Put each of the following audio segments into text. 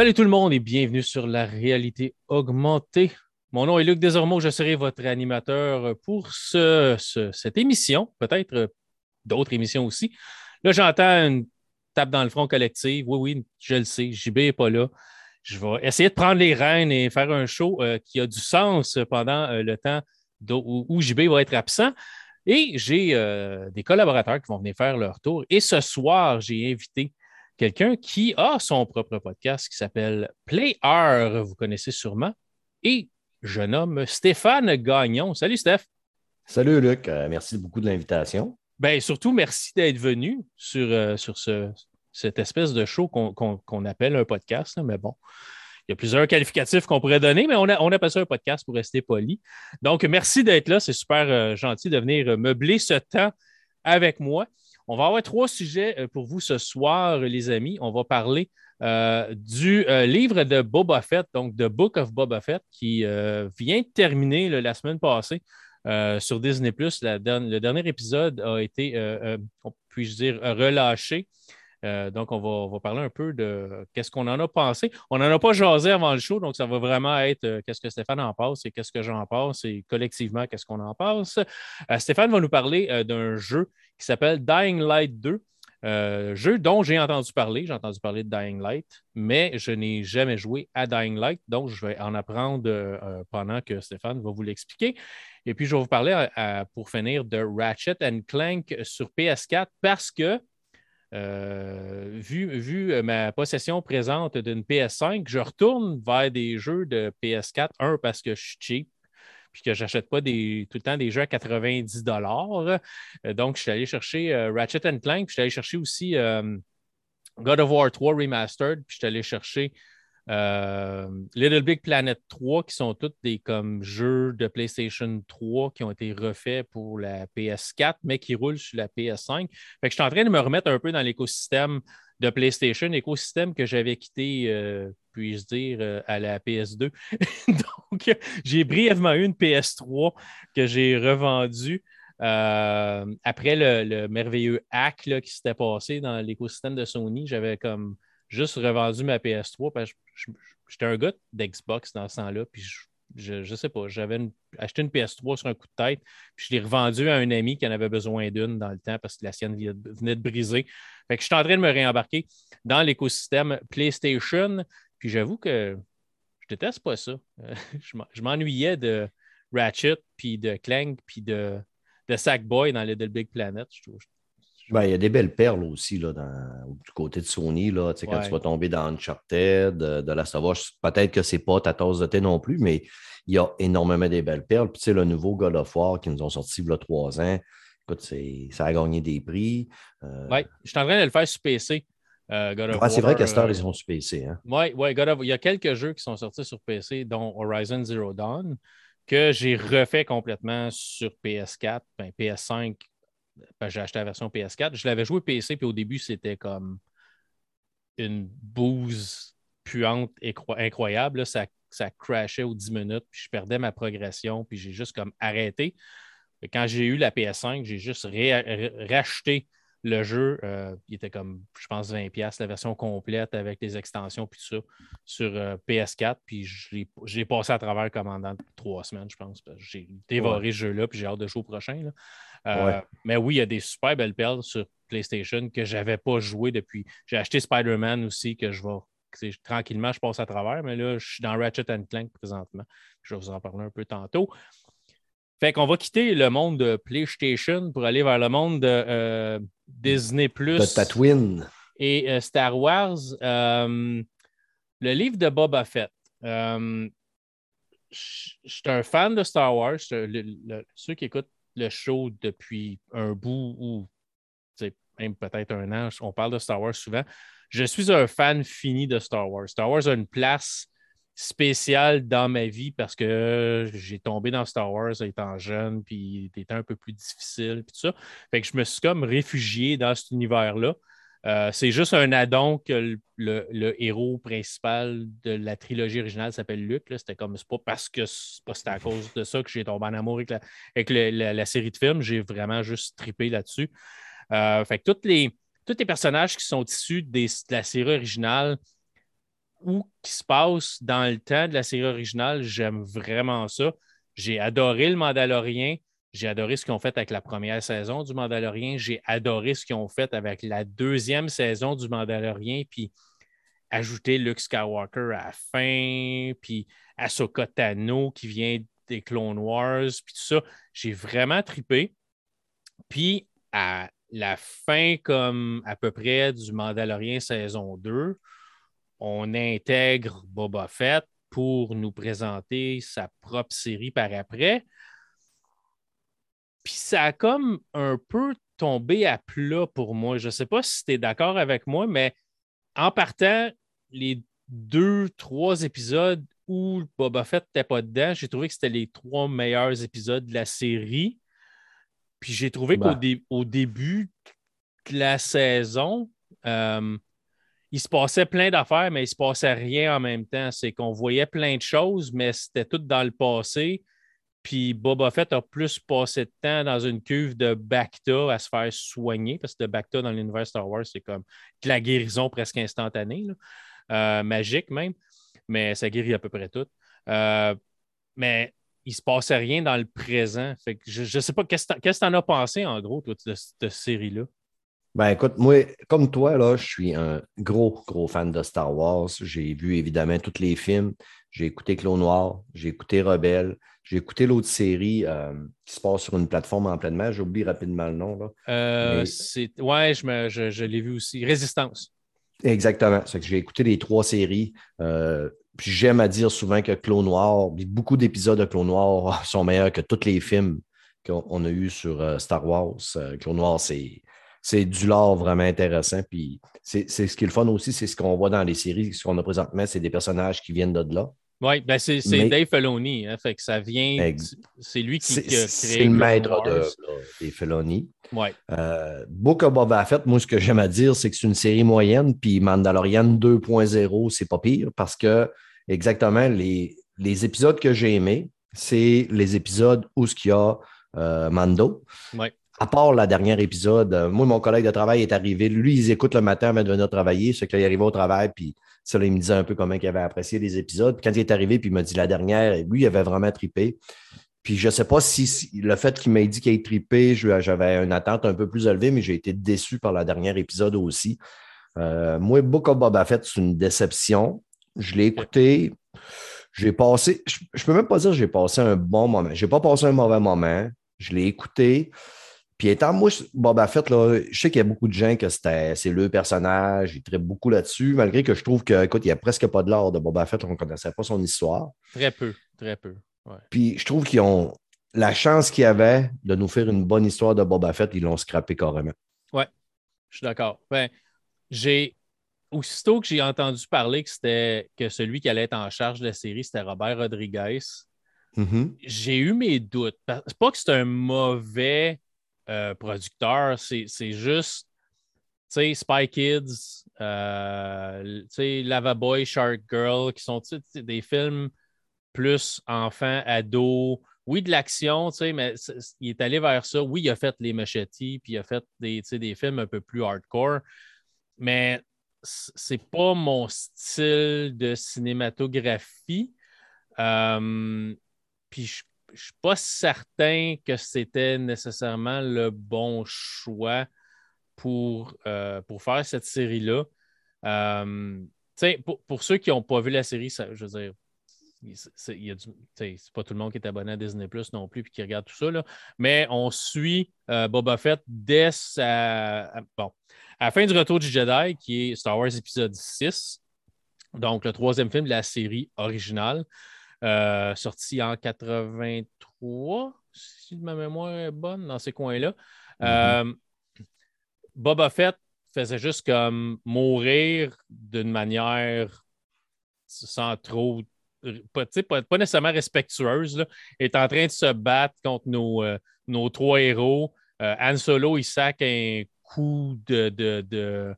Salut tout le monde et bienvenue sur la réalité augmentée. Mon nom est Luc Desormeaux, je serai votre animateur pour cette émission, peut-être d'autres émissions aussi. Là, j'entends une tape dans le front collective. Oui, oui, je le sais, JB n'est pas là. Je vais essayer de prendre les rênes et faire un show euh, qui a du sens pendant euh, le temps où, JB va être absent. Et j'ai euh, des collaborateurs qui vont venir faire leur tour. Et ce soir, j'ai invité quelqu'un qui a son propre podcast qui s'appelle Play R, vous connaissez sûrement. Et je nomme Stéphane Gagnon. Salut Steph. Salut Luc, euh, merci beaucoup de l'invitation. Bien, surtout, merci d'être venu sur, euh, sur ce, cette espèce de show qu'on appelle un podcast. mais bon, il y a plusieurs qualificatifs qu'on pourrait donner, mais on, a, on appelle ça un podcast pour rester poli. Donc, merci d'être là. C'est super euh, gentil de venir meubler ce temps avec moi. On va avoir trois sujets euh, pour vous ce soir, les amis. On va parler euh, du euh, livre de Boba Fett, donc The Book of Boba Fett, qui vient de terminer la semaine passée sur Disney. le dernier épisode a été, puis-je dire, relâché. Euh, donc, on va, parler un peu de qu'est-ce qu'on en a pensé. On n'en a pas jasé avant le show, donc ça va vraiment être euh, qu'est-ce que Stéphane en pense et qu'est-ce que j'en pense et collectivement qu'est-ce qu'on en pense. Euh, Stéphane va nous parler d'un jeu qui s'appelle Dying Light 2. jeu dont j'ai entendu parler, j'ai entendu parler de Dying Light, mais je n'ai jamais joué à Dying Light, donc je vais en apprendre pendant que Stéphane va vous l'expliquer. Et puis, je vais vous parler pour finir de Ratchet Clank sur PS4 parce que euh, vu, euh, ma possession présente d'une PS5, je retourne vers des jeux de PS4. Un, parce que je suis cheap, puis que je n'achète pas tout le temps des jeux à 90 euh, Donc, je suis allé chercher Ratchet Clank, puis je suis allé chercher aussi God of War 3 Remastered, puis je suis allé chercher euh, Little Big Planet 3, qui sont tous des comme jeux de PlayStation 3 qui ont été refaits pour la PS4, mais qui roulent sur la PS5. Fait que je suis en train de me remettre un peu dans l'écosystème de PlayStation, écosystème que j'avais quitté, euh, puis-je dire, euh, à la PS2. Donc, j'ai brièvement eu une PS3 que j'ai revendue. après le, merveilleux hack qui s'était passé dans l'écosystème de Sony, j'avais comme juste revendu ma PS3 parce que j'étais un gars d'Xbox dans ce temps-là, puis je, je, sais pas, j'avais acheté une PS3 sur un coup de tête, puis je l'ai revendu à un ami qui en avait besoin d'une dans le temps parce que la sienne venait de briser. Fait que je suis en train de me réembarquer dans l'écosystème PlayStation, puis j'avoue que je déteste pas ça. je m'ennuyais de Ratchet, puis de Clank, puis de, de Sackboy dans Little Big Planet. Je trouve, ben, il y a des belles perles aussi là, du côté de Sony. Là, quand tu vas tomber dans Uncharted, de, de la Sauvage, peut-être que ce n'est pas ta tasse de thé non plus, mais il y a énormément des belles perles. Puis le nouveau God of War qui nous ont sorti il y a trois ans, écoute, ça a gagné des prix. Euh, oui, je suis en train de le faire sur PC. Euh, c'est vrai qu'à cette heure, ils sont sur PC. Hein? Oui, ouais, il y a quelques jeux qui sont sortis sur PC, dont Horizon Zero Dawn, que j'ai refait complètement sur PS4, ben, PS5 j'ai acheté la version PS4. Je l'avais joué PC, puis au début, c'était comme une bouse puante incroyable. Ça, ça crashait aux 10 minutes, puis je perdais ma progression, puis j'ai juste comme arrêté. Quand j'ai eu la PS5, j'ai juste racheté le jeu. Euh, il était comme, je pense, 20$, la version complète avec les extensions, puis tout ça, sur euh, PS4. Puis j'ai passé à travers commandant trois semaines, je pense. J'ai dévoré ce jeu-là, puis j'ai hâte de jouer au prochain. Euh, mais oui, il y a des super belles perles sur PlayStation que je n'avais pas joué depuis. J'ai acheté Spider-Man aussi, que je vais tranquillement, je passe à travers, mais là, je suis dans Ratchet Clank présentement. Je vais vous en parler un peu tantôt. Fait qu'on va quitter le monde de PlayStation pour aller vers le monde de euh, Disney Plus. De Tatooine. Et euh, Star Wars. le livre de Boba Fett. je suis un fan de Star Wars. ceux qui écoutent le show depuis un bout ou même peut-être un an, on parle de Star Wars souvent. Je suis un fan fini de Star Wars. Star Wars a une place spéciale dans ma vie parce que j'ai tombé dans Star Wars étant jeune, puis il était un peu plus difficile, puis tout ça. Fait que je me suis comme réfugié dans cet univers-là. Euh, c'est juste un addon que le, héros principal de la trilogie originale s'appelle Luke. C'était comme, c'est pas parce que c'est à cause de ça que j'ai tombé en amour avec la, série de films. J'ai vraiment juste trippé là-dessus. Euh, fait que tous les, tous les personnages qui sont issus de la série originale où qui se passe dans le temps de la série originale, j'aime vraiment ça. J'ai adoré le Mandalorien. J'ai adoré ce qu'ils ont fait avec la première saison du Mandalorien. J'ai adoré ce qu'ils ont fait avec la deuxième saison du Mandalorien. Puis ajouter Luke Skywalker à la fin, puis Ahsoka Tano qui vient des Clone Wars, puis tout ça. J'ai vraiment tripé. Puis à la fin, comme à peu près du Mandalorien saison 2, on intègre Boba Fett pour nous présenter sa propre série par après. Puis ça a comme un peu tombé à plat pour moi. Je ne sais pas si tu es d'accord avec moi, mais en partant, les deux, trois épisodes où Boba Fett n'était pas dedans, j'ai trouvé que c'était les trois meilleurs épisodes de la série. Puis j'ai trouvé qu'au ben. début de la saison, euh, il se passait plein d'affaires, mais il se passait rien en même temps. C'est qu'on voyait plein de choses, mais c'était tout dans le passé. Puis Boba Fett a plus passé de temps dans une cuve de Bacta à se faire soigner, parce que de Bacta dans l'univers Star Wars, c'est comme de la guérison presque instantanée, euh, magique même, mais ça guérit à peu près tout. Euh, mais il ne se passait rien dans le présent. Je ne sais pas, qu'est-ce que tu en as pensé en gros de cette série-là? Ben écoute, moi, comme toi, là, je suis un gros, gros fan de Star Wars. J'ai vu évidemment tous les films. J'ai écouté Clone Noir, j'ai écouté Rebelle, j'ai écouté l'autre série euh, qui se passe sur une plateforme en pleine mer. J'oublie rapidement le nom. Là. Euh, Ouais, je, je, l'ai vu aussi. Résistance. Exactement. J'ai écouté les trois séries. Euh, puis j'aime à dire souvent que Clone Noir, beaucoup d'épisodes de Clone Noir sont meilleurs que tous les films qu'on a eu sur Star Wars. Clone Noir, c'est c'est du lore vraiment intéressant. Puis c'est ce qui est le fun aussi, c'est ce qu'on voit dans les séries, ce qu'on a présentement, c'est des personnages qui viennent de là. Oui, ben c'est Dave Filoni, hein, fait que ça vient. C'est lui qui, a créé. C'est le maître de, des Filoni. Ouais. Euh, Book of Boba Fett, moi, ce que j'aime à dire, c'est que c'est une série moyenne, puis Mandalorian 2.0, c'est pas pire parce que, exactement, les, les épisodes que j'ai aimés, c'est les épisodes où il y a euh, Mando. Ouais à part la dernière épisode, euh, moi, mon collègue de travail est arrivé. Lui, il écoute le matin avant de venir travailler. C'est qu'il arrivé au travail, puis ça, il me disait un peu comment il avait apprécié les épisodes. Quand il est arrivé, puis il m'a dit la dernière, lui, il avait vraiment tripé. Puis je ne sais pas si, le fait qu'il m'ait dit qu'il ait tripé, j'avais une attente un peu plus élevée, mais j'ai été déçu par la dernière épisode aussi. Euh, moi, Book of Boba Fett, c'est une déception. Je l'ai écouté. J'ai passé, je, ne peux même pas dire que j'ai passé un bon moment. Je n'ai pas passé un mauvais moment. Je l'ai écouté. Puis étant moi, Boba Fett, là, je sais qu'il y a beaucoup de gens que c'est le personnage, il traite beaucoup là-dessus, malgré que je trouve qu'il n'y a presque pas de l'or de Boba Fett, on ne connaissait pas son histoire. Très peu, très peu. Puis je trouve qu'ils ont la chance qu'ils avaient de nous faire une bonne histoire de Boba Fett, ils l'ont scrappé carrément. Oui, je suis d'accord. Ben, j'ai aussitôt que j'ai entendu parler que c'était que celui qui allait être en charge de la série, c'était Robert Rodriguez. Mm-hmm. J'ai eu mes doutes. C'est pas que c'est un mauvais euh, producteur, c'est juste, tu sais, Spy Kids, euh, tu sais, Lava Boy, Shark Girl, qui sont des films plus enfants, ados. Oui, de l'action, tu sais, mais il est allé vers ça. Oui, il a fait Les Machetis, puis il a fait des, des films un peu plus hardcore, mais c'est pas mon style de cinématographie. Euh, puis je je ne suis pas certain que c'était nécessairement le bon choix pour, euh, pour faire cette série-là. Euh, pour, pour, ceux qui n'ont pas vu la série, je veux dire, c'est pas tout le monde qui est abonné à Disney Plus non plus et qui regarde tout ça, là, mais on suit euh, Boba Fett dès sa, bon, à la fin du retour du Jedi, qui est Star Wars épisode 6, donc le troisième film de la série originale. Euh, sorti en 83, si ma mémoire est bonne, dans ces coins-là. Mm-hmm. Euh, Boba Fett faisait juste comme mourir d'une manière sans trop. Pas, pas, nécessairement respectueuse, là, est en train de se battre contre nos, euh, nos trois héros. Han Solo, il sac un coup de, de, de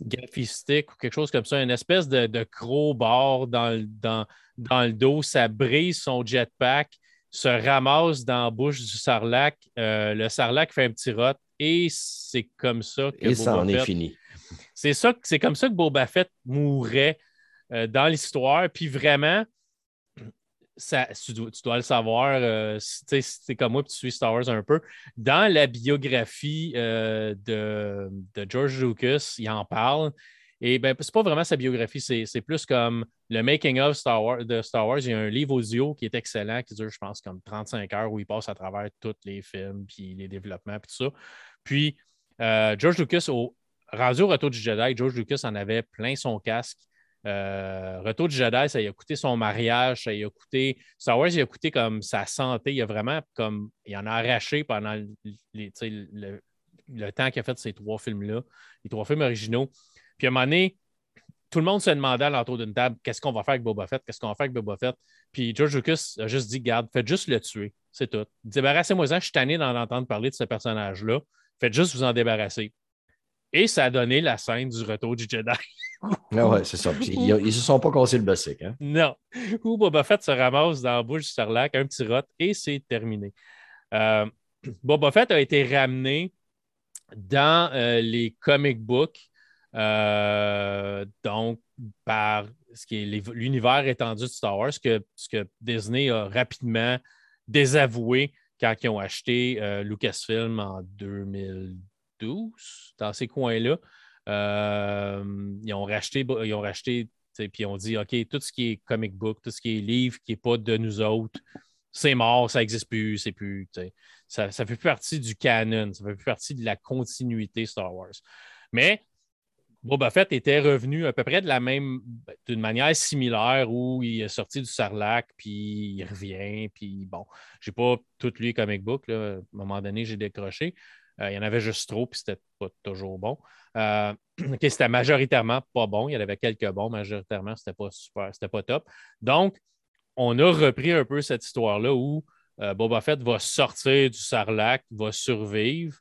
graphistique ou quelque chose comme ça, une espèce de, de crowbar dans, dans, dans le dos, ça brise son jetpack, se ramasse dans la bouche du sarlac. Euh, le sarlac fait un petit rot et c'est comme ça que. Et ça en est fini. C'est, ça, c'est comme ça que Boba Fett mourrait dans l'histoire. Puis vraiment, tu, dois, le savoir, c'est comme moi, puis tu suis Star Wars un peu. Dans la biographie de, de, George Lucas, il en parle. Et ben, c'est pas vraiment sa biographie, c'est plus comme le making of Star Wars, de Star Wars. Il y a un livre audio qui est excellent, qui dure, je pense, comme 35 heures, où il passe à travers tous les films, puis les développements, puis tout ça. Puis, euh, George Lucas, au, rendu au Retour du Jedi, George Lucas en avait plein son casque. Euh, Retour du Jedi, ça lui a coûté son mariage, ça lui a coûté. Star Wars, il a coûté comme sa santé. Il a vraiment comme. Il en a arraché pendant le, temps qu'il a fait ces trois films-là, les trois films originaux. Puis à un moment donné, tout le monde se demandait à l'entour d'une table qu'est-ce qu'on va faire avec Boba Fett, qu'est-ce qu'on va faire avec Boba Fett? Puis George Lucas a juste dit Garde, faites juste le tuer, c'est tout. Débarrassez-moi-en, je suis tanné d'en entendre parler de ce personnage-là. Faites juste vous en débarrasser. Et ça a donné la scène du retour du Jedi. ah ouais, c'est ça. ils, ne se sont pas cassés le basic. Hein? Non. Où Boba Fett se ramasse dans la bouche du Sarlac, un petit rot, et c'est terminé. Euh, Boba Fett a été ramené dans euh, les comic books euh, donc, par ce qui est l'univers étendu de Star Wars, ce que, ce que Disney a rapidement désavoué quand ils ont acheté Lucasfilm en 2012, dans ces coins-là. Euh, ils ont racheté, ils ont racheté, puis ont dit OK, tout ce qui est comic book, tout ce qui est livre qui n'est pas de nous autres, c'est mort, ça n'existe plus, c'est plus. Ça fait plus partie du canon, ça fait plus partie de la continuité Star Wars. Mais Boba Fett était revenu à peu près de la même, d'une manière similaire où il est sorti du Sarlac, puis il revient, puis bon, j'ai pas tout lu comic book, à un moment donné, j'ai décroché. Euh, il y en avait juste trop, puis c'était pas toujours bon. Euh, c'était majoritairement pas bon. Il y en avait quelques bons, majoritairement, c'était pas super, c'était pas top. Donc, on a repris un peu cette histoire-là où euh, Boba Fett va sortir du Sarlac, va survivre,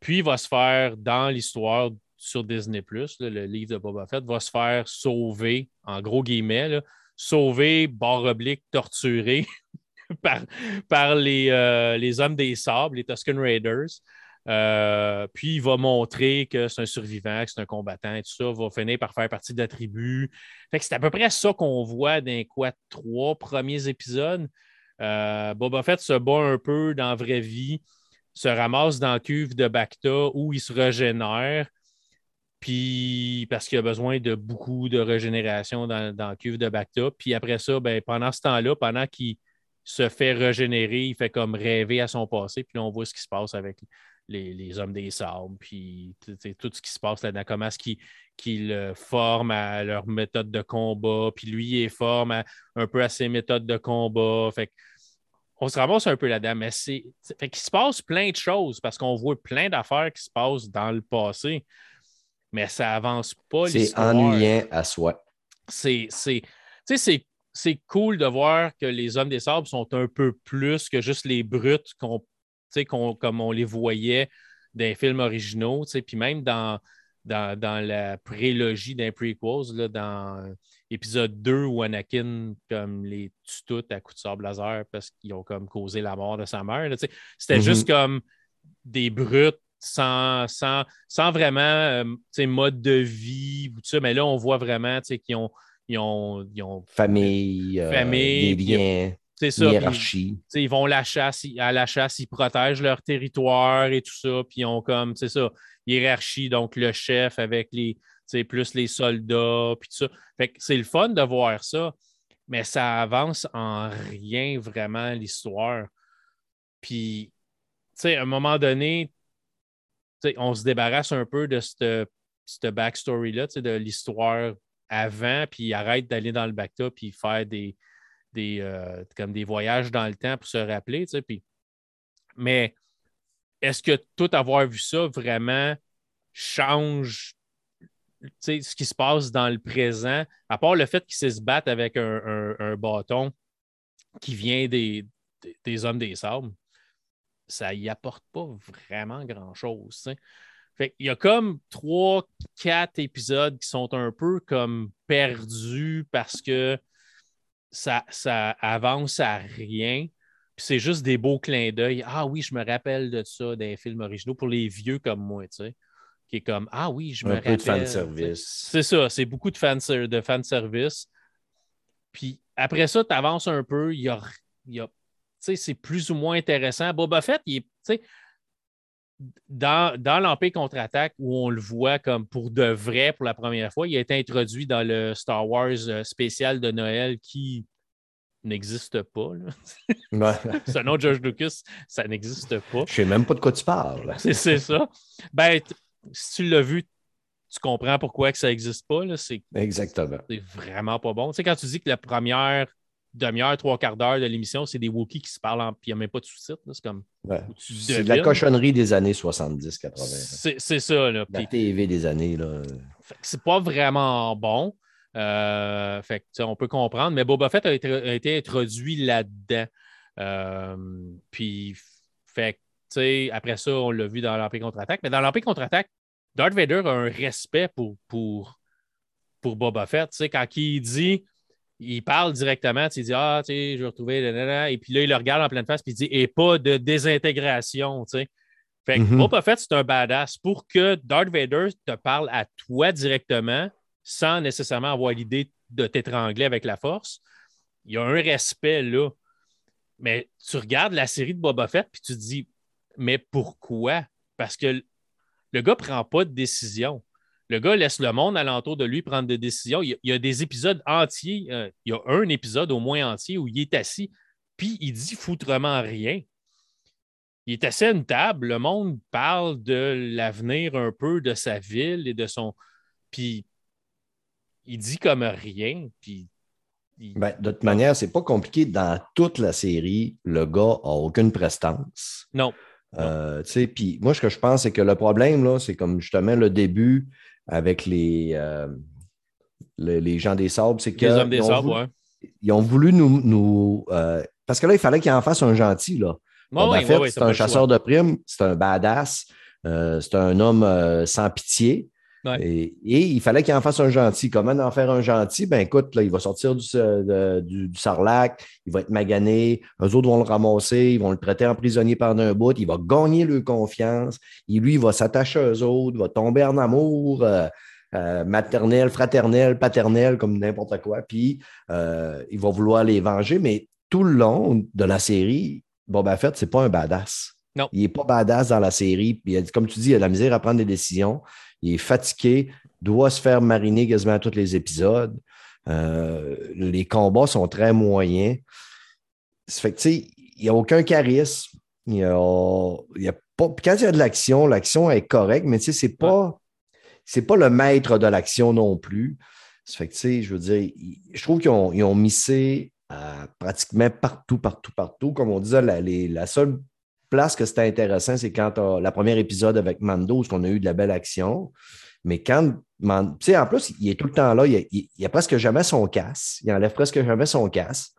puis va se faire dans l'histoire sur Disney, le livre de Boba Fett, va se faire sauver, en gros guillemets, sauver, barre oblique, torturé par, par les, les, hommes des sables, les Tusken Raiders. Euh, puis il va montrer que c'est un survivant, que c'est un combattant et tout ça, va finir par faire partie de la tribu. c'est à peu près ça qu'on voit dans quoi trois premiers épisodes. Euh, Boba Fett se bat un peu dans la vraie vie, se ramasse dans la cuve de Bacta où il se régénère. Puis parce qu'il a besoin de beaucoup de régénération dans, dans la cuve de Bacta. Puis après ça, ben, pendant ce temps-là, pendant qu'il se fait régénérer, il fait comme rêver à son passé. Puis là, on voit ce qui se passe avec les, hommes des sables, puis tout ce qui se passe là-dedans, comment est-ce qu'ils forment à leur méthode de combat, puis lui, il forme un peu à ses méthodes de combat. Fait on se ramasse un peu là-dedans, mais c'est. Fait qu'il se passe plein de choses parce qu'on voit plein d'affaires qui se passent dans le passé mais ça avance pas C'est ennuyant à soi. C'est c'est cool de voir que les hommes des sables sont un peu plus que juste les brutes qu'on, comme on les voyait dans les films originaux. Puis même dans, dans, la prélogie d'un prequels, là, dans épisode 2 où Anakin comme les tue toutes à coups de sable laser parce qu'ils ont comme causé la mort de sa mère. C'était mm-hmm. juste comme des brutes sans, sans, vraiment euh, mode de vie, tout ça. mais là, on voit vraiment qu'ils ont, ils ont, ils ont, famille, euh, famille des biens. C'est ça. Hiérarchie. ils vont la chasse, à la chasse, ils protègent leur territoire et tout ça. Puis ils ont comme, c'est ça, hiérarchie, donc le chef avec les, plus les soldats, puis tout ça. Fait que c'est le fun de voir ça, mais ça avance en rien vraiment l'histoire. Puis, tu sais, à un moment donné, on se débarrasse un peu de cette, cette backstory-là, de l'histoire avant, puis arrête d'aller dans le bacta puis faire des, des, euh, comme des voyages dans le temps pour se rappeler. Mais est-ce que tout avoir vu ça vraiment change ce qui se passe dans le présent, à part le fait qu'ils se battent avec un, bâton qui vient des, des hommes des sables? ça y apporte pas vraiment grand-chose. Fait il y a comme trois, quatre épisodes qui sont un peu comme perdus parce que ça, ça avance à rien. Puis c'est juste des beaux clins d'œil. Ah oui, je me rappelle de ça des films originaux pour les vieux comme moi, tu sais. qui est comme Ah oui, je Un me peu rappelle. de fanservice. C'est ça, c'est beaucoup de, fan, de fanservice. Puis après ça, tu avances un peu, il y a, il y a- tu sais, c'est plus ou moins intéressant. Boba Fett, il est, tu sais, dans, dans l'Empire contre-attaque, où on le voit comme pour de vrai pour la première fois, il a été introduit dans le Star Wars euh, spécial de Noël qui n'existe pas. là. Un nom de George Lucas, ça n'existe pas. Je sais même pas de quoi tu parles. C'est c'est ça. Ben, si tu l'as vu, tu comprends pourquoi que ça n'existe pas. là. C'est Exactement. c'est vraiment pas bon. Tu sais, quand tu dis que la première demi-heure, trois quarts d'heure de l'émission, c'est des Wookiees qui se parlent, en... puis il n'y a même pas de sous-titres. C'est comme. Ouais. C'est de la cochonnerie des années 70-80. C'est c'est ça. Là. La TV des années. Là. c'est pas vraiment bon. Euh, fait on peut comprendre, mais Boba Fett a été, a été introduit là-dedans. Euh, puis, fait que, tu sais, après ça, on l'a vu dans l'Empire contre-attaque. Mais dans l'Empire contre-attaque, Darth Vader a un respect pour, pour, pour Boba Fett. Quand il dit, il parle directement, tu sais, il dit Ah, tu sais, je vais retrouver. nanana. Et puis là, il le regarde en pleine face, puis il dit Et pas de désintégration, tu sais. Fait que Mhm. Boba Fett, c'est un badass. Pour que Darth Vader te parle à toi directement, sans nécessairement avoir l'idée de t'étrangler avec la force, il y a un respect là. Mais tu regardes la série de Boba Fett, puis tu te dis Mais pourquoi? Parce que le gars ne prend pas de décision. Le gars laisse le monde alentour de lui prendre des décisions. Il y a, des épisodes entiers, euh, il y a un épisode au moins entier où il est assis, puis il dit foutrement rien. Il est assis à une table, le monde parle de l'avenir un peu de sa ville et de son. Puis il dit comme rien, puis. Ben, de toute manière, c'est pas compliqué. Dans toute la série, le gars a aucune prestance. Non. Euh, tu sais, puis moi, ce que je pense, c'est que le problème, là, c'est comme justement le début avec les, euh, le- les gens des sables, c'est que Les hommes des ils ont sables, voulu- ouais. ils ont voulu nous. nous, euh, parce que là, il fallait qu'il en fasse un gentil. Là. Ouais, c'est un choix. chasseur de primes, c'est un badass, euh, c'est un homme sans pitié. Ouais. Et, et il fallait qu'il en fasse un gentil. Comment en faire un gentil? Ben écoute, là, il va sortir du, de- du, du sarlac, il va être magané, eux autres vont le ramasser, ils vont le traiter en prisonnier pendant un bout, il va gagner leur confiance, et lui, il va s'attacher à eux autres, il va tomber en amour. euh, euh, maternel, fraternel, paternel, comme n'importe quoi. Puis euh, il va vouloir les venger, mais tout le long de la série, Boba Fett, c'est pas un badass. Non. Il n'est pas badass dans la série. Puis, comme tu dis, il a de la misère à prendre des décisions. Il est fatigué, doit se faire mariner quasiment à tous les épisodes. Euh, les combats sont très moyens. Ça fait tu sais, il n'y a aucun charisme. Il y a, pas, quand il y a de l'action, l'action est correcte, mais tu sais, c'est pas, c'est pas le maître de l'action non plus. Ça fait que, tu sais, je veux dire, je trouve qu'ils ont, ils ont missé à pratiquement partout, partout, partout. Comme on disait, la, les- la seule place que c'était intéressant, c'est quand t'as le premier épisode avec Mando, où on a eu de la belle action. Mais quand, tu sais, en plus, il est tout le temps là, il a, il, il a presque jamais son casse. Il enlève presque jamais son casse.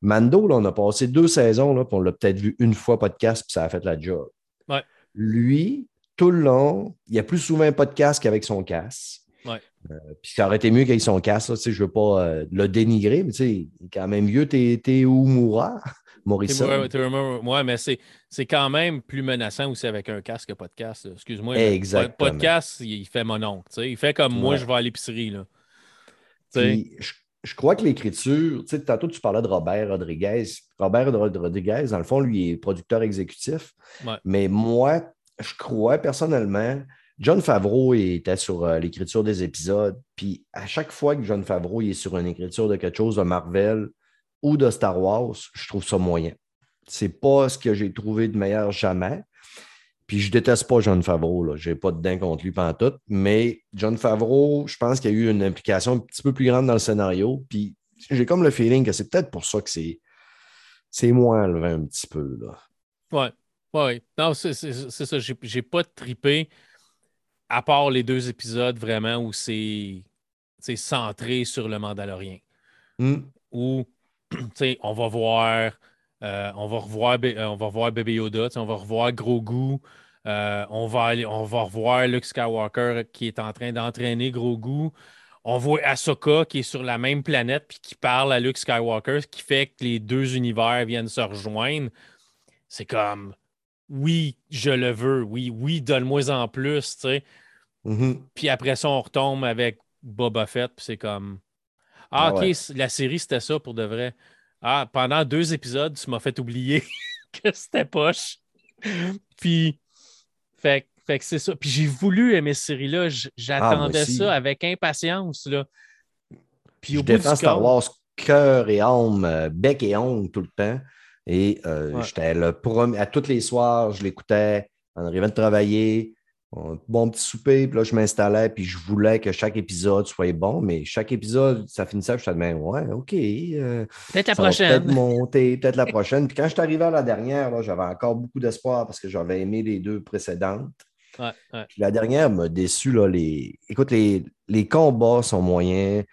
Mando, là, on a passé deux saisons, là, puis on l'a peut-être vu une fois podcast, puis ça a fait la job. Ouais. Lui, tout le long, il y a plus souvent un podcast qu'avec son casse. Ouais. Euh, puis ça aurait été mieux qu'avec son casse, là, je ne veux pas euh, le dénigrer, mais tu sais, il est quand même vieux, t'es t'es où Moura, Morrison. Ouais, mais c'est, c'est quand même plus menaçant aussi avec un casque que podcast. Excuse-moi. Exactement. Podcast, il fait mon oncle. sais. Il fait comme moi, je vais à l'épicerie. Puis, je, je crois que l'écriture, tantôt tu parlais de Robert Rodriguez. Robert Rod- Rodriguez, dans le fond, lui, est producteur exécutif. Ouais. Mais moi, je crois personnellement, John Favreau était sur euh, l'écriture des épisodes. Puis à chaque fois que John Favreau est sur une écriture de quelque chose de Marvel ou de Star Wars, je trouve ça moyen. C'est pas ce que j'ai trouvé de meilleur jamais. Puis je déteste pas John Favreau, je n'ai pas de dents contre lui pendant tout, mais John Favreau, je pense qu'il y a eu une implication un petit peu plus grande dans le scénario. Puis j'ai comme le feeling que c'est peut-être pour ça que c'est, c'est moins élevé un petit peu. Là. Ouais. Ouais. Non, c'est, c'est- c'est ça. J'ai, j'ai pas trippé, à part les deux épisodes vraiment où c'est, c'est centré sur le Mandalorien. Hmm. où on va voir, euh, on va revoir, euh, on va revoir Baby Yoda, on va revoir Grogu, euh, on va aller, on va revoir Luke Skywalker qui est en train d'entraîner Grogu. On voit Ahsoka qui est sur la même planète puis qui parle à Luke Skywalker, ce qui fait que les deux univers viennent se rejoindre. C'est comme, oui, je le veux, oui, oui, donne-moi en plus, tu sais. Mhm. Puis après ça, on retombe avec Boba Fett, puis c'est comme. Ah, Ah ok, ouais. la série, c'était ça pour de vrai. Ah, pendant deux épisodes, tu m'as fait oublier que c'était poche. Puis, fait, fait que c'est ça. Puis j'ai voulu aimer cette série-là. J- J'attendais ça avec impatience, là. Puis Je au bout du défends Star compte- Wars cœur et âme, euh, bec et ongle tout le temps. Et euh, Ouais. j'étais le premier. À tous les soirs, je l'écoutais en arrivant de travailler. Un bon petit souper, puis là, je m'installais, puis je voulais que chaque épisode soit bon, mais chaque épisode, ça finissait, puis je disais, ouais, OK. euh, Peut-être la prochaine. Peut-être monter, peut-être la prochaine. Puis quand je suis arrivé à la dernière, là, j'avais encore beaucoup d'espoir parce que j'avais aimé les deux précédentes. Ouais, ouais. Puis la dernière m'a déçu. Là, les... Écoute, les, les combats sont moyens.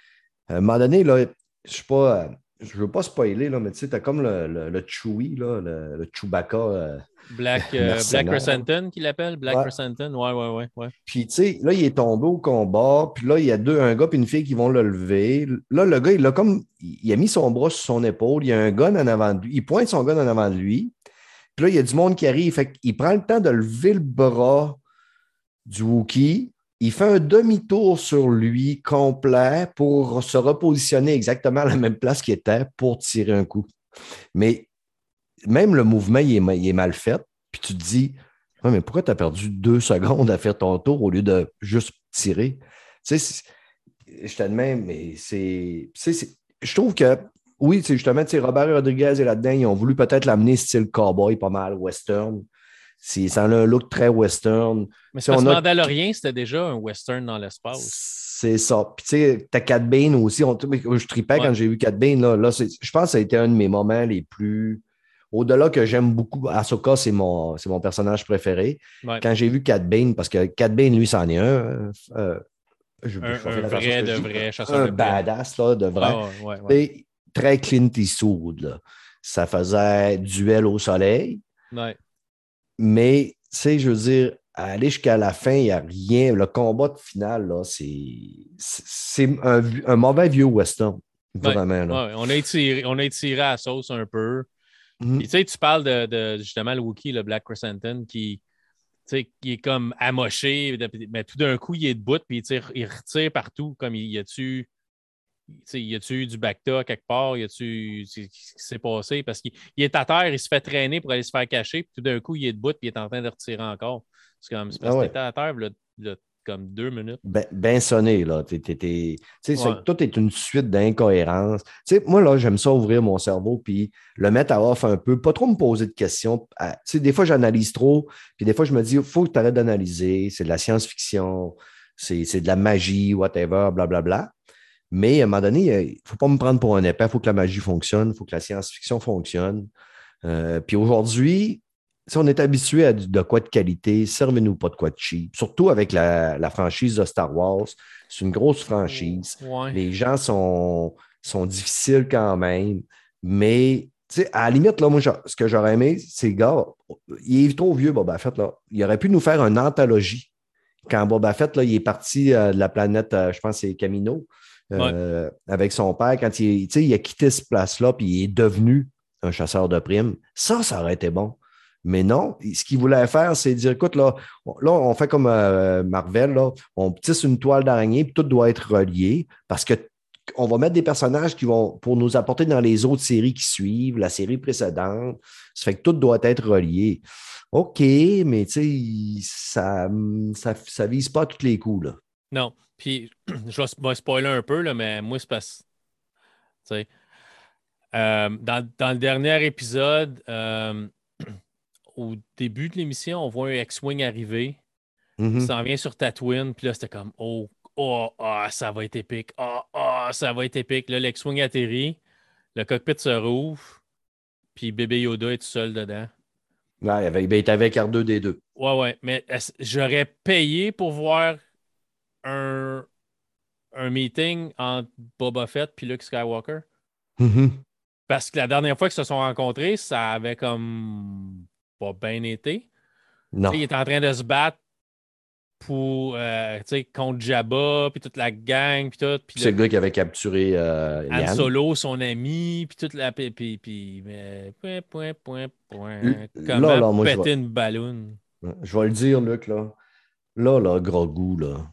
À un moment donné, là, je sais pas. Je veux pas spoiler, là, mais tu sais, t'as comme le, le, le Chewie, là, le, le Chewbacca. euh, Black, euh, Black. Crescenton qu'il appelle? Black Ouais. Crescenton. Ouais, ouais, ouais, ouais. Puis, tu sais, là, il est tombé au combat. Puis là, il y a deux, un gars et une fille qui vont le lever. Là, le gars, il a comme. Il a mis son bras sur son épaule. Il y a un gun en avant de lui. Il pointe son gun en avant de lui. Puis là, il y a du monde qui arrive. Fait qu'il prend le temps de lever le bras du Wookiee. Il fait un demi-tour sur lui complet pour se repositionner exactement à la même place qu'il était pour tirer un coup. Mais même le mouvement, il est, mal fait. Puis tu te dis, mais pourquoi tu as perdu deux secondes à faire ton tour au lieu de juste tirer? Tu sais, je t'admets, mais c'est. Je trouve que, oui, justement, Robert Rodriguez est là-dedans. Ils ont voulu peut-être l'amener style cowboy, pas mal, western. Ça a un look très western. Mais Si c'est on que a- Mandalorian, c'était déjà un western dans l'espace. C'est ça. Puis, tu sais, t'as Cat Bane aussi. On, je tripais Ouais. quand j'ai vu Cat Bane. Là, là, je pense que ça a été un de mes moments les plus. Au-delà que j'aime beaucoup, Ahsoka, c'est mon, c'est mon personnage préféré. Ouais. Quand j'ai vu Cat Bane, parce que Cat Bane, lui, c'en est un. euh, euh, je- Un- je un vrai de vrai chasseur Un de badass, là, de vrai. Ah, ouais, ouais, Très Clint Eastwood, là. Ça faisait duel au soleil. Ouais. Mais, tu sais, je veux dire, aller jusqu'à la fin, il n'y a rien. Le combat de finale, là, c'est c'est un, un mauvais vieux western. Ouais, Vraiment, là. Ouais, on, a étiré, on a étiré à la sauce un peu. Mhm. Puis, tu sais, tu parles de, de, justement le Wookiee, le Black Crescenton, qui, tu sais, qui est comme amoché, mais tout d'un coup, il est debout, puis il, tire- il retire partout. Comme il y a-tu. tu Y a-tu eu du bacta quelque part? Y a-tu. Qu'est-ce qui s'est passé? Parce qu'il il est à terre, il se fait traîner pour aller se faire cacher, puis tout d'un coup, il est debout, puis il est en train de retirer encore. C'est comme. C'est parce Ah que ouais. à terre, là, là, comme deux minutes. Ben, ben sonné, là. T'es- t'es- t'es- tout est une suite d'incohérences. Moi, là, j'aime ça ouvrir mon cerveau puis le mettre à off un peu, pas trop me poser de questions. Ah, des fois, j'analyse trop, puis des fois, je me dis, il faut que tu arrêtes d'analyser. C'est de la science-fiction, c'est c'est de la magie, whatever, blablabla. Mais à un moment donné, il ne faut pas me prendre pour un épais. Il faut que la magie fonctionne, il faut que la science-fiction fonctionne. Euh, puis aujourd'hui, si on est habitué à de quoi de qualité, servez-nous pas de quoi de cheap. Surtout avec la, la franchise de Star Wars. C'est une grosse franchise. Ouais. Les gens sont, sont difficiles quand même. Mais, à la limite, là, moi, ce que j'aurais aimé, c'est, gars, il est trop vieux, Boba Fett, là. Il aurait pu nous faire une anthologie. Quand Boba Fett, là, il est parti euh, de la planète, euh, je pense que c'est Camino, euh, avec son père, quand il, a quitté cette place-là, puis il est devenu un chasseur de primes. Ça, ça aurait été bon. Mais non, ce qu'il voulait faire, c'est dire, écoute, là, on- là, on fait comme euh, Marvel, là, on tisse une toile d'araignée, puis tout doit être relié, parce que on va mettre des personnages qui vont pour nous apporter dans les autres séries qui suivent, la série précédente. Ça fait que tout doit être relié. OK, mais tu sais, ça, ça, ça vise pas à tous les coups, là. Non. Puis, je vais spo- vais spoiler un peu, là, mais moi, c'est parce. Euh, dans, dans le dernier épisode, euh, au début de l'émission, on voit un X-Wing arriver. Mhm. Il s'en vient sur Tatooine. Puis là, c'était comme Oh, oh, ah, ça va être épique. Oh, oh, ça va être épique. Là, l'X-Wing atterrit. Le cockpit se rouvre. Puis bébé Yoda est tout seul dedans. Ouais, il était avec R2D2. Ouais, ouais. Mais j'aurais payé pour voir un, un meeting entre Boba Fett et Luke Skywalker. Mhm. Parce que la dernière fois qu'ils se sont rencontrés, ça avait comme pas bien été. Non. Il est en train de se battre pour euh, contre Jabba, puis toute la gang, puis tout. Puis C'est le- gars qui avait capturé euh, Han Yann. Solo, son ami, puis toute la. Puis, puis, puis- mais, point, point, point, point. Comment là, là, moi, je péter une balloune? Je vais le dire, Luc, là. là, là, gros goût, là.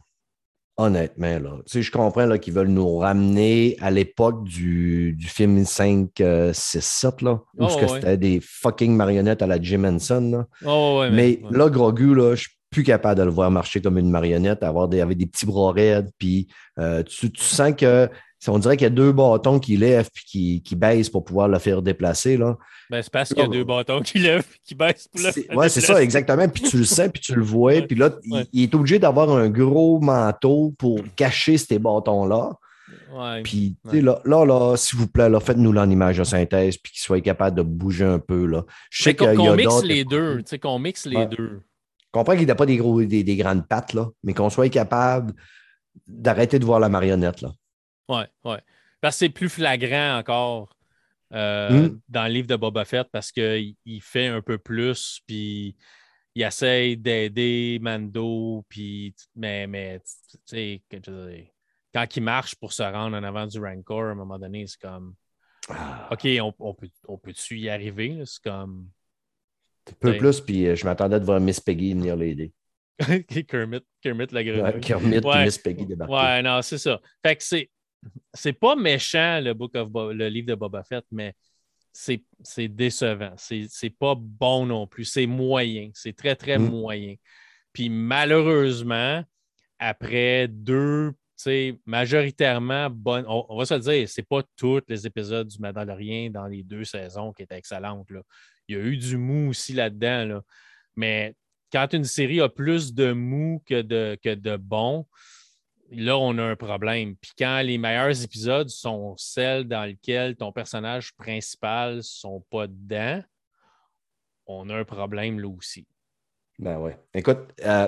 Honnêtement, là. Tu sais, je comprends qu'ils veulent nous ramener à l'époque du, du, film 5, 6, 7, là, où oh, c'était des fucking marionnettes à la Jim Henson, là. Oh, ouais, mais, là, Grogu, là, je suis plus capable de le voir marcher comme une marionnette, avoir des, avec des petits bras raides, puis euh, tu, tu, sens que on dirait qu'il y a deux bâtons qui lèvent puis qui, qui baissent pour pouvoir le faire déplacer. Là. Ben, c'est parce qu'il y a deux bâtons qui lèvent et qui baissent pour le faire Oui, c'est ça, exactement. Puis tu le sens, puis tu le vois. Puis là, il, est obligé d'avoir un gros manteau pour cacher ces bâtons-là. Ouais, puis là, là, là, s'il vous plaît, faites-nous l'image de synthèse puis qu'il soit capable de bouger un peu. Là. Je sais qu'on mixe les deux. Tu sais, qu'on mixe les deux. Je comprends qu'il n'a pas des, gros, des, des, grandes pattes, là, mais qu'on soit capable d'arrêter de voir la marionnette. Là. Oui, oui. Parce que c'est plus flagrant encore euh, hmm. dans le livre de Boba Fett parce qu'il fait un peu plus, puis il essaye d'aider Mando, puis mais, mais tu sais, quand il marche pour se rendre en avant du Rancor, à un moment donné, c'est comme ah. OK, on, on peut, on peut-tu y arriver? C'est comme. Un peu plus, puis euh, je m'attendais de voir Miss Peggy venir l'aider. Kermit, Kermit la grenouille. Kermit Miss Peggy débarquer. Ouais, non, c'est ça. Fait que c'est c'est pas méchant le book of le livre de Boba Fett, mais c'est décevant. C'est pas bon non plus. C'est moyen. C'est très, très mm. moyen. Puis malheureusement, après deux, majoritairement bonnes, on, va se le dire, c'est pas tous les épisodes du Mandalorian dans les deux saisons qui étaient excellentes. Là. Il y a eu du mou aussi là-dedans. Là. Mais quand une série a plus de mou que de, que de bon, là, on a un problème. Puis quand les meilleurs épisodes sont celles dans lesquels ton personnage principal ne sont pas dedans, on a un problème là aussi. Ben ouais. Écoute, euh,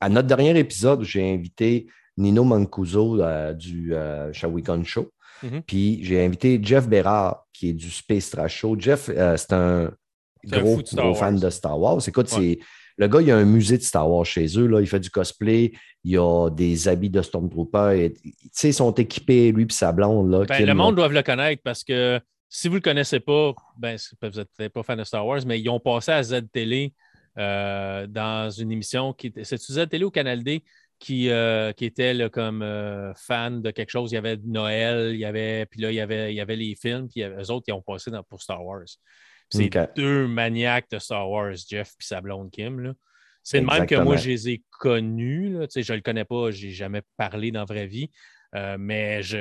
à notre dernier épisode, j'ai invité Nino Mancuso euh, du euh, Shawicon Show. Mm-hmm. Puis j'ai invité Jeff Bérard, qui est du Space Trash Show. Jeff, c'est un gros, gros fan de Star Wars. Écoute, c'est le gars, il a un musée de Star Wars chez eux. Là. Il fait du cosplay. Il a des habits de Stormtrooper. Ils sont équipés, lui et sa blonde. Là, ben, le monde doit le connaître parce que si vous ne le connaissez pas, ben, vous n'êtes peut-être pas fan de Star Wars, mais ils ont passé à Z-Télé euh, dans une émission qui était. C'est Z-Télé ou Canal D qui, euh, qui était comme euh, fan de quelque chose. Il y avait Noël, il y avait, puis là, il y avait, il y avait les films, puis eux autres, ils ont passé pour Star Wars. C'est deux maniaques de Star Wars, Jeff et sa blonde Kim. C'est le même que moi, je les ai connus. Je ne le connais pas, je n'ai jamais parlé dans la vraie vie. Euh, mais je,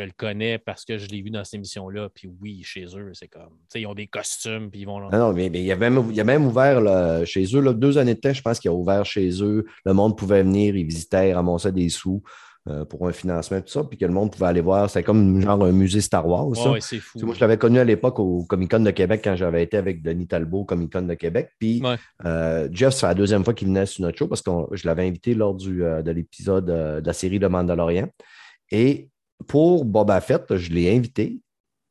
le connais parce que je l'ai vu dans cette émission-là. Puis oui, chez eux, c'est comme. Ils ont des costumes, puis ils vont. Non, mais, il, y a même, il a même ouvert chez eux, là, deux années de temps, je pense qu'il a ouvert chez eux. Le monde pouvait venir, ils visitaient, ramassaient des sous. Euh, pour un financement, tout ça, puis que le monde pouvait aller voir. C'était comme genre un musée Star Wars. c'est fou. Moi, je l'avais connu à l'époque au Comic Con de Québec quand j'avais été avec Denis Talbot au Comic Con de Québec. Puis euh, Jeff, c'est la deuxième fois qu'il venait sur notre show parce que je l'avais invité lors du, euh, de l'épisode de la série Le Mandalorian. Et pour Boba Fett, je l'ai invité.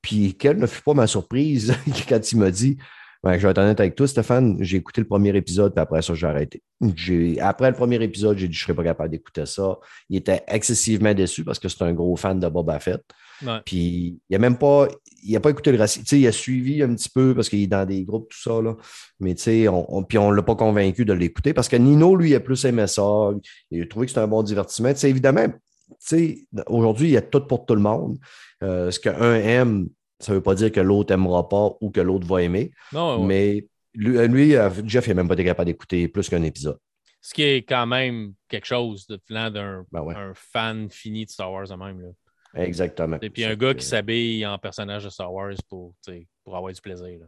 Puis quelle ne fut pas ma surprise quand il m'a dit je vais être honnête avec toi, Stéphane. J'ai écouté le premier épisode, puis après ça, j'ai arrêté. Après le premier épisode, j'ai dit je ne serais pas capable d'écouter ça. Il était excessivement déçu parce que c'est un gros fan de Boba Fett. Puis il n'a même pas, il a pas écouté le racisme. Il a suivi un petit peu parce qu'il est dans des groupes, tout ça. Là. Mais on, puis on ne l'a pas convaincu de l'écouter parce que Nino, lui, a plus aimé ça. Il a trouvé que c'était un bon divertissement. T'sais, évidemment, aujourd'hui, il y a tout pour tout le monde. Euh, ce qu'un aime, ça ne veut pas dire que l'autre n'aimera pas ou que l'autre va aimer. Mais lui, euh, Jeff, il n'a même pas été capable d'écouter plus qu'un épisode. Ce qui est quand même quelque chose de d'un ben fan fini de Star Wars même. Là. Exactement. Et puis un gars qui s'habille en personnage de Star Wars pour, pour avoir du plaisir.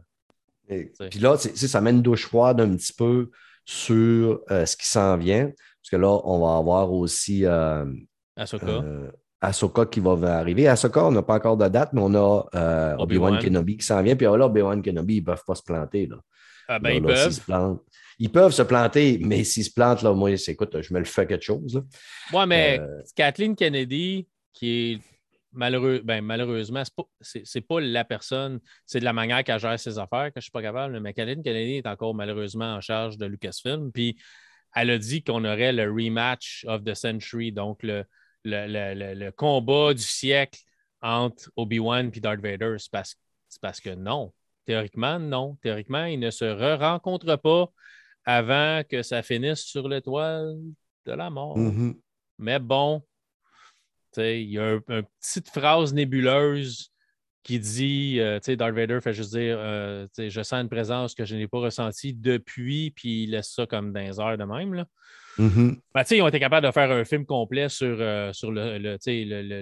puis là, ça mène une douche froide un petit peu sur euh, ce qui s'en vient. Parce que là, on va avoir aussi. Euh, Ahsoka. Ahsoka qui va arriver. Ahsoka, on n'a pas encore de date, mais on a euh, Obi-Wan Kenobi qui s'en vient. Puis là, Obi-Wan Kenobi, ils ne peuvent pas se planter. Là. Ah ben, ils peuvent. Se ils peuvent se planter, mais s'ils se plantent, là, moi, écoute, je me le fais quelque chose. Oui, mais euh, Kathleen Kennedy, qui est malheureux, ben, malheureusement, ce n'est pas, la personne, c'est de la manière qu'elle gère ses affaires que je ne suis pas capable. Mais Kathleen Kennedy est encore malheureusement en charge de Lucasfilm. Puis elle a dit qu'on aurait le rematch of the century, donc le, le, combat du siècle entre Obi-Wan et Darth Vader. C'est parce, parce, que non. Théoriquement, non. Théoriquement, ils ne se re-rencontrent pas avant que ça finisse sur l'étoile de la mort. Mhm. Mais bon, il y a une petite phrase nébuleuse qui dit, euh, tu sais, Darth Vader fait juste dire, euh, je sens une présence que je n'ai pas ressentie depuis, puis il laisse ça comme dans les heures de même. Là. Mm-hmm. Ben, ils ont été capables de faire un film complet sur, euh, sur le, le,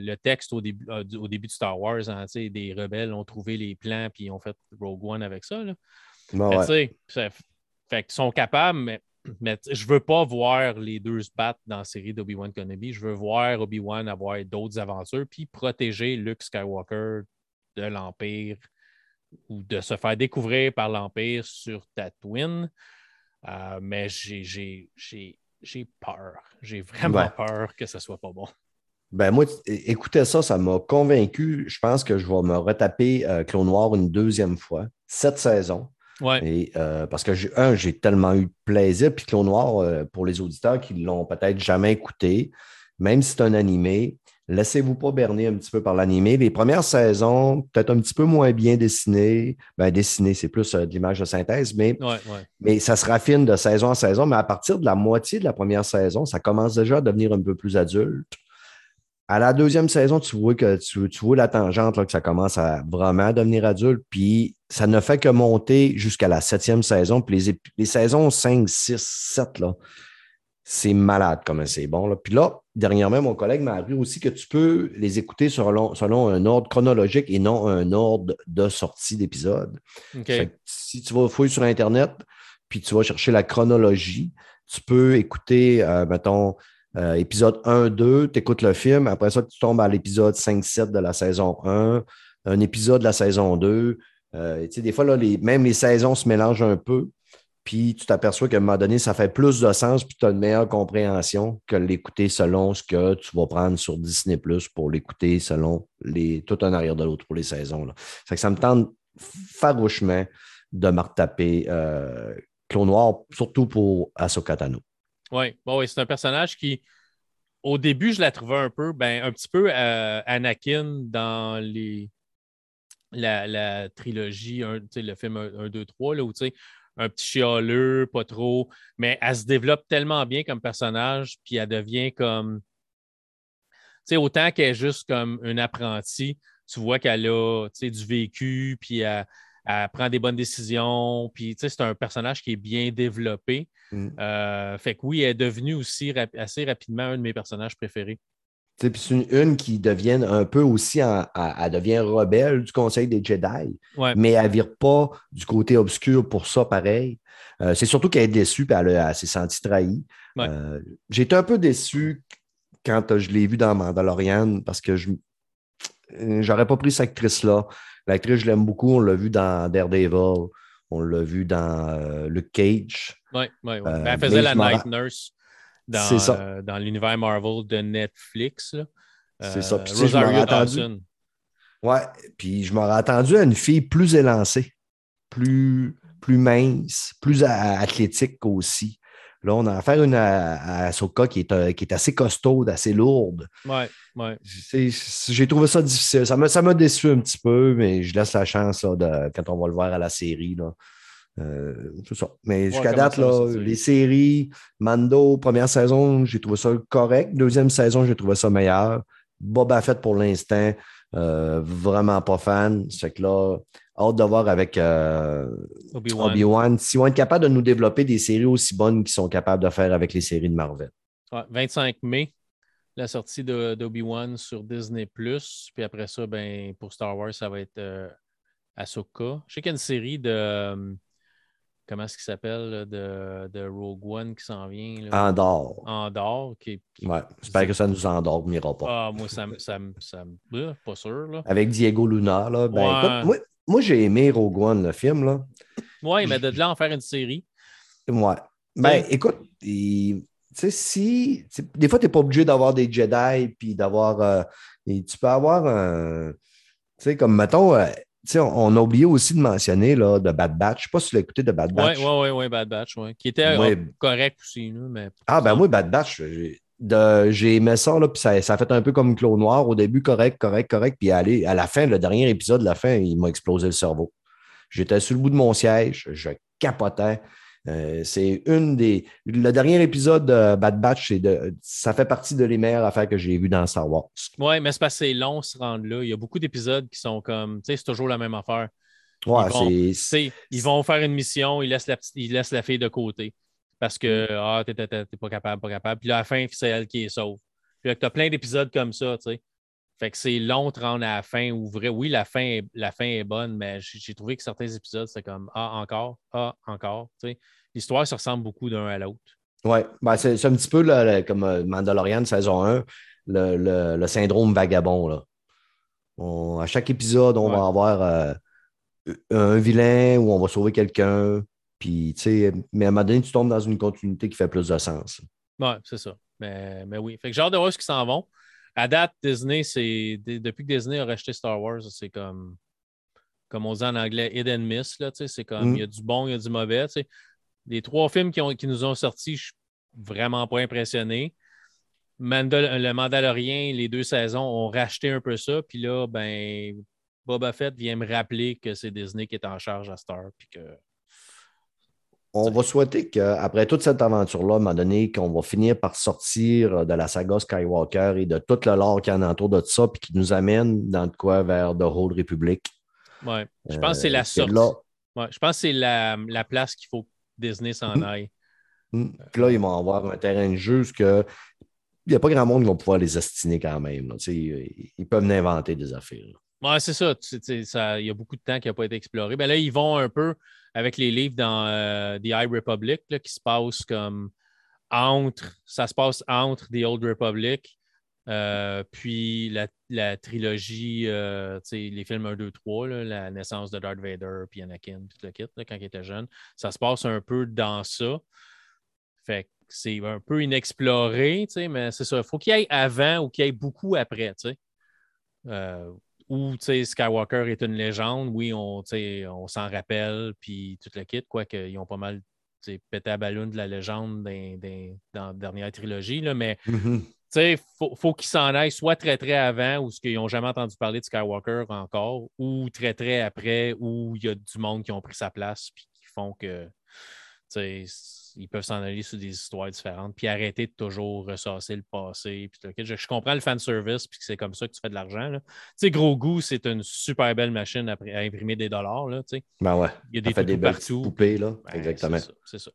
le, texte au début, au début de Star Wars. Hein, des rebelles ont trouvé les plans, puis ils ont fait Rogue One avec ça. Là. fait, sont capables, mais mais je veux pas voir les deux se battre dans la série d'Obi-Wan Kenobi. Je veux voir Obi-Wan avoir d'autres aventures puis protéger Luke Skywalker de l'Empire ou de se faire découvrir par l'Empire sur Tatooine. Euh, mais j'ai peur. J'ai vraiment peur que ce soit pas bon. Ben moi, écoutez ça, ça m'a convaincu. Je pense que je vais me retaper euh, Clone Noir une deuxième fois, cette saison. Ouais. Euh, parce que, un, j'ai tellement eu de plaisir. Puis Clone Noir, pour les auditeurs qui ne l'ont peut-être jamais écouté, même si c'est un animé, Laissez-vous pas berner un petit peu par l'animé. Les premières saisons, peut-être un petit peu moins bien dessinées. Ben, dessinées, c'est plus euh, de l'image de synthèse, mais, mais ça se raffine de saison en saison. Mais à partir de la moitié de la première saison, ça commence déjà à devenir un peu plus adulte. À la deuxième saison, tu vois que tu, vois la tangente, là, que ça commence à vraiment devenir adulte. Puis ça ne fait que monter jusqu'à la septième saison. Puis les, les saisons 5, 6, 7, là, c'est malade comme c'est bon. Là. Puis là, dernièrement, mon collègue m'a appris aussi que tu peux les écouter selon, selon un ordre chronologique et non un ordre de sortie d'épisode. Si tu vas fouiller sur Internet, puis tu vas chercher la chronologie, tu peux écouter, euh, mettons, euh, épisode 1, 2, tu écoutes le film, après ça, tu tombes à l'épisode 5, 7 de la saison 1, un épisode de la saison 2. Euh, des fois, là, les, même les saisons se mélangent un peu puis tu t'aperçois qu'à un moment donné, ça fait plus de sens, puis tu as une meilleure compréhension que l'écouter selon ce que tu vas prendre sur Disney Plus pour l'écouter selon les, tout un arrière de l'autre pour les saisons. Là. que ça me tente farouchement de me retaper euh, Clone Noir, surtout pour Ahsoka Tano. Oui, bon, c'est un personnage qui, au début, je la trouvais un peu, ben, un petit peu euh, Anakin dans la, trilogie, le film 1, 2, 3, là, où un petit chialeux, pas trop, mais elle se développe tellement bien comme personnage, puis elle devient comme. Tu sais, autant qu'elle est juste comme une apprentie, tu vois qu'elle a du vécu, puis elle, prend des bonnes décisions, puis c'est un personnage qui est bien développé. Mm. Euh, fait que oui, elle est devenue aussi assez rapidement un de mes personnages préférés. Puis c'est une, qui devient un peu aussi, elle, devient rebelle du Conseil des Jedi, mais elle ne vire pas du côté obscur pour ça, pareil. Euh, c'est surtout qu'elle est déçue, et elle, s'est sentie trahie. Euh, j'ai été un peu déçu quand je l'ai vue dans Mandalorian parce que je n'aurais pas pris cette actrice-là. L'actrice, je l'aime beaucoup. On l'a vu dans Daredevil. On l'a vu dans euh, Luke Cage. Oui, oui, oui. elle faisait la Night Nurse dans, euh, dans l'univers Marvel de Netflix. C'est ça. Puis, je attendu. Ouais, puis je m'aurais attendu à une fille plus élancée, plus, plus mince, plus athlétique aussi. Là, on a affaire à une à, Soka qui est, euh, qui est assez costaude, assez lourde. Ouais, ouais. J'ai trouvé ça difficile. Ça m'a déçu un petit peu, mais je laisse la chance de, quand on va le voir à la série. Là. Euh, tout ça. Mais jusqu'à date, là, les séries, Mando, première saison, j'ai trouvé ça correct. Deuxième saison, j'ai trouvé ça meilleur. Boba Fett pour l'instant, euh, vraiment pas fan. C'est que là, hâte de voir avec euh, Obi-Wan si on est capable de nous développer des séries aussi bonnes qu'ils sont capables de faire avec les séries de Marvel. 25 mai, la sortie d'Obi-Wan sur Disney. Puis après ça, ben, pour Star Wars, ça va être Ahsoka. Je sais qu'il y a une série de comment est-ce qu'il s'appelle, de, de, Rogue One qui s'en vient. Là? Andorre. Andorre. Qui, ouais, j'espère que ça nous endormira pas. Ah, moi, ça me. Ça, ça, pas sûr. Là. Avec Diego Luna. Là, ben, moi, moi j'ai aimé Rogue One, le film. Là. Oui, mais de là en faire une série. Ouais. Ben, écoute, tu sais, si. Des fois, tu n'es pas obligé d'avoir des Jedi, puis d'avoir. Euh, tu peux avoir un. Tu sais, comme mettons, euh, on a oublié aussi de mentionner là, de Bad Batch. Je ne sais pas si tu l'as écouté de Bad Batch. Oui, oui, oui, Bad Batch, ouais. qui était euh, correct aussi. mais... Ah, ben moi, Bad Batch, j'ai aimé ça, là, puis ça, ça, a fait un peu comme Clos Noir. Au début, correct, correct, correct. Puis à la fin, le dernier épisode, la fin, il m'a explosé le cerveau. J'étais sur le bout de mon siège, je capotais. Euh, c'est une des. Le dernier épisode de Bad Batch, de... ça fait partie de les meilleures affaires que j'ai vues dans Star Wars. Oui, mais c'est parce que c'est long se rendre là. Il y a beaucoup d'épisodes qui sont comme. Tu sais, c'est toujours la même affaire. Ouais, ils, vont, ils vont faire une mission, ils laissent la, ils laissent la fille de côté. Parce que, mm. ah, t'es pas capable, pas capable. Puis là, à la fin, c'est elle qui est sauve. Puis là, tu as plein d'épisodes comme ça, tu sais. Fait que c'est long de rendre à la fin ou vrai. Oui, la fin est, la fin est bonne, mais j'ai trouvé que certains épisodes, c'était comme Ah, encore, ah, encore. L'histoire se ressemble beaucoup d'un à l'autre. Oui, ben, c'est un petit peu comme euh, Mandalorian saison 1, le, syndrome vagabond. Là. à chaque épisode, on va avoir euh, un vilain ou on va sauver quelqu'un. Puis, mais à un moment donné, tu tombes dans une continuité qui fait plus de sens. Oui, c'est ça. Mais, mais oui. Fait que j'ai hâte de voir ce qui s'en vont à date, Disney, c'est depuis que Disney a racheté Star Wars, c'est comme, comme on dit en anglais, hit and miss. C'est comme mm. il y a du bon, il y a du mauvais. Les trois films qui, ont, qui nous ont sortis, je suis vraiment pas impressionné. le Mandalorien, les deux saisons ont racheté un peu ça. Puis là, ben, Boba Fett vient me rappeler que c'est Disney qui est en charge à Star. Puis que on va souhaiter qu'après toute cette aventure-là, à un moment donné, qu'on va finir par sortir de la saga Skywalker et de tout le lore qui en entoure de ça, puis qui nous amène dans de quoi vers The Whole Republic. Oui, je pense que c'est la euh, sortie. Ouais, je pense que c'est la, place qu'il faut que Disney s'en hmm. aille. Hmm. Puis là, ils vont avoir un terrain de jeu que il n'y a pas grand monde qui va pouvoir les astiner quand même. Ils peuvent inventer des affaires. Oui, c'est ça. Il y a beaucoup de temps qui n'a pas été exploré. Ben là, ils vont un peu avec les livres dans euh, The High Republic qui se passent comme entre, ça se passe entre The Old Republic, euh, puis la, trilogie, euh, les films 1, 2, 3, la naissance de Darth Vader, puis Anakin, puis tout le kit, quand il était jeune. Ça se passe un peu dans ça. Fait que c'est un peu inexploré, mais c'est ça. Il faut qu'il y ait avant ou qu'il y ait beaucoup après. Où Skywalker est une légende, oui, on, on s'en rappelle, puis tout le kit, quoique ils ont pas mal pété à ballon de la légende dans, la dernière trilogie, là, mais mm-hmm. il faut, qu'ils s'en aillent soit très très avant, ou ce qu'ils n'ont jamais entendu parler de Skywalker encore, ou très très après, où il y a du monde qui ont pris sa place, puis qui font que ils peuvent s'en aller sur des histoires différentes, puis arrêter de toujours ressasser le passé. Puis, je, comprends le fan service, puis c'est comme ça que tu fais de l'argent. Tu sais, Gros Goût, c'est une super belle machine à, imprimer des dollars. Là, ben ouais. Il y a des, fait des partout. poupées. Là. Ben, Exactement. C'est ça.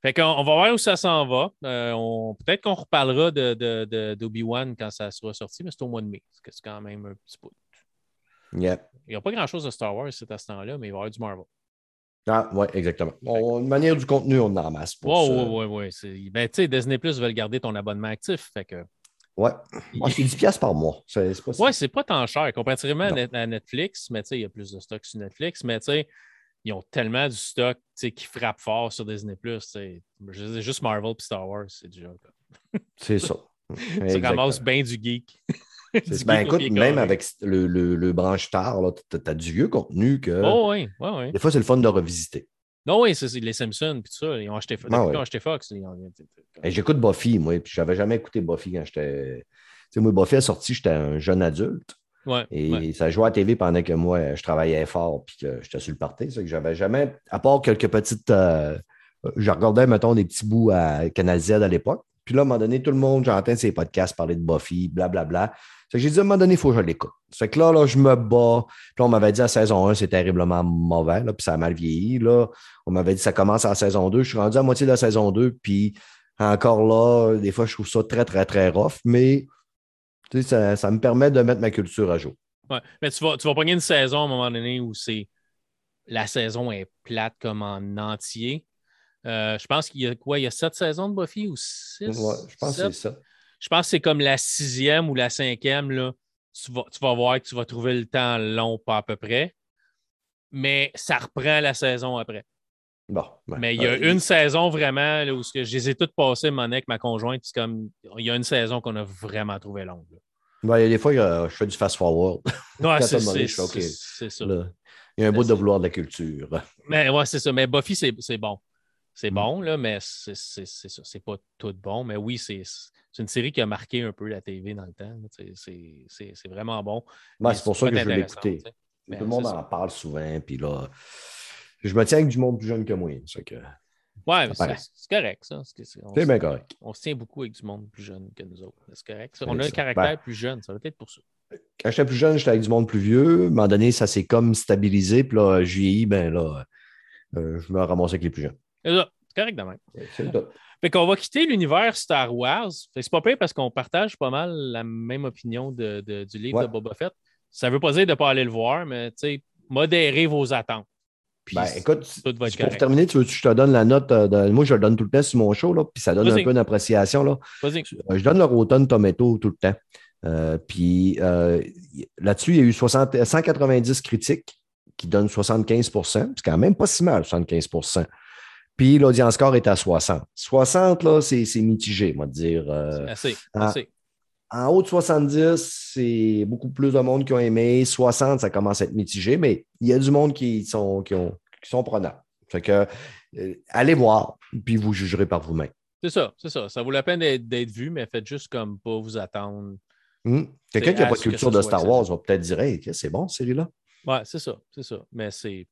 Fait qu'on on va voir où ça s'en va. Euh, peut-être qu'on reparlera de, d'Obi-Wan quand ça sera sorti, mais c'est au mois de mai. C'est quand même un petit peu. Il n'y a pas grand-chose de Star Wars à ce temps-là, mais il va y avoir du Marvel. Ah, oui, exactement. Bon, de manière du contenu, on en masse. Oui, oui, oui. oui. Ben, tu sais, Disney Plus veut garder ton abonnement actif. Fait que... Ouais. Moi, c'est 10$ par mois. C'est pas ouais, c'est pas tant cher comparativement à Netflix, mais tu sais, il y a plus de stock sur Netflix, mais tu sais, ils ont tellement du stock qui frappe fort sur Disney Plus. Juste Marvel et Star Wars, c'est déjà. c'est ça. ça commence bien du geek. ben écoute, même avec le, le, le branche tard, tu as, du vieux contenu que. Oh, oui, oui, oui. Des fois, c'est le fun de revisiter. Non, oui, c'est les Simpsons et tout ça. Ils ont acheté, ah, ont acheté Fox. J'écoute Buffy, moi, puis j'avais jamais écouté Buffy quand j'étais. Tu sais, moi, Buffy a sorti, j'étais un jeune adulte. Ouais, et ça jouait à la TV pendant que moi, je travaillais fort puis que j'étais sur le party. C'est que j'avais jamais, à part quelques petites. Euh, je regardais, mettons, des petits bouts à Canal Z à l'époque. Puis là, à un moment donné, tout le monde, j'entends ces podcasts parler de Buffy, blablabla. Bla, bla j'ai dit à un moment donné, il faut que je l'écoute. C'est que là, là, je me bats. Puis on m'avait dit à saison 1, c'est terriblement mauvais, là, puis ça a mal vieilli. Là. On m'avait dit ça commence en saison 2. Je suis rendu à moitié de la saison 2, puis encore là, des fois, je trouve ça très, très, très rough, mais ça, ça me permet de mettre ma culture à jour. Ouais, mais tu vas, tu vas prendre une saison à un moment donné où c'est la saison est plate comme en entier. Euh, je pense qu'il y a quoi? Il y a sept saisons de Buffy ou six? Ouais, je pense que c'est ça. Je pense que c'est comme la sixième ou la cinquième. Là, tu, vas, tu vas voir que tu vas trouver le temps long, pas à peu près. Mais ça reprend la saison après. Bon, mais il y a euh, une saison vraiment où je les ai toutes passées, mon avec ma conjointe. comme il y a une saison qu'on a vraiment trouvé longue. il y a des fois, je fais du fast-forward. Ouais, c'est ça. il y a un bout de vouloir de la culture. Mais ouais, c'est ça. Mais Buffy, c'est bon. C'est mm. bon, là, mais c'est ça. C'est pas tout bon. Mais oui, c'est une série qui a marqué un peu la TV dans le temps. C'est vraiment bon. c'est pour ça que je l'ai écouté. Tout le monde en parle souvent. Puis là, je me tiens avec du monde plus jeune que moi. Que... Ouais, c'est correct, ça. C'est bien correct. On se tient beaucoup avec du monde plus jeune que nous autres. C'est correct. On a un caractère ben, plus jeune, ça va être pour ça. Quand j'étais plus jeune, j'étais avec du monde plus vieux. À un moment donné, ça s'est comme stabilisé. Puis là, je ben là, euh, je me ramasse avec les plus jeunes. C'est correct de même. C'est fait qu'on va quitter l'univers Star Wars. C'est pas pire parce qu'on partage pas mal la même opinion de, du livre de Boba Fett. Ça veut pas dire de ne pas aller le voir, mais modérez vos attentes. ben, écoute, pour terminer, tu veux que je te donne la note. Euh, moi, je le donne tout le temps sur mon show, là, puis ça donne un peu d'appréciation. Là. Euh, je donne le Rotten Tomato tout le temps. Euh, puis là-dessus, il y a eu 190 critiques qui donnent 75% C'est quand même pas si mal, 75 Puis l'audience score est à 60. 60, là, c'est mitigé, moi, de dire. assez, assez. En haut de 70, c'est beaucoup plus de monde qui ont aimé. 60, ça commence à être mitigé, mais il y a du monde qui sont, qui ont, qui sont prenants. Fait que, euh, allez voir, puis vous jugerez par vous-même. C'est ça, c'est ça. Ça vaut la peine d'être vu, mais faites juste comme pas vous attendre. Hmm. Quelqu'un qui n'a pas de culture de Star Wars va peut-être dire Hey, c'est bon, série-là? Ouais, c'est ça, c'est ça. Mais c'est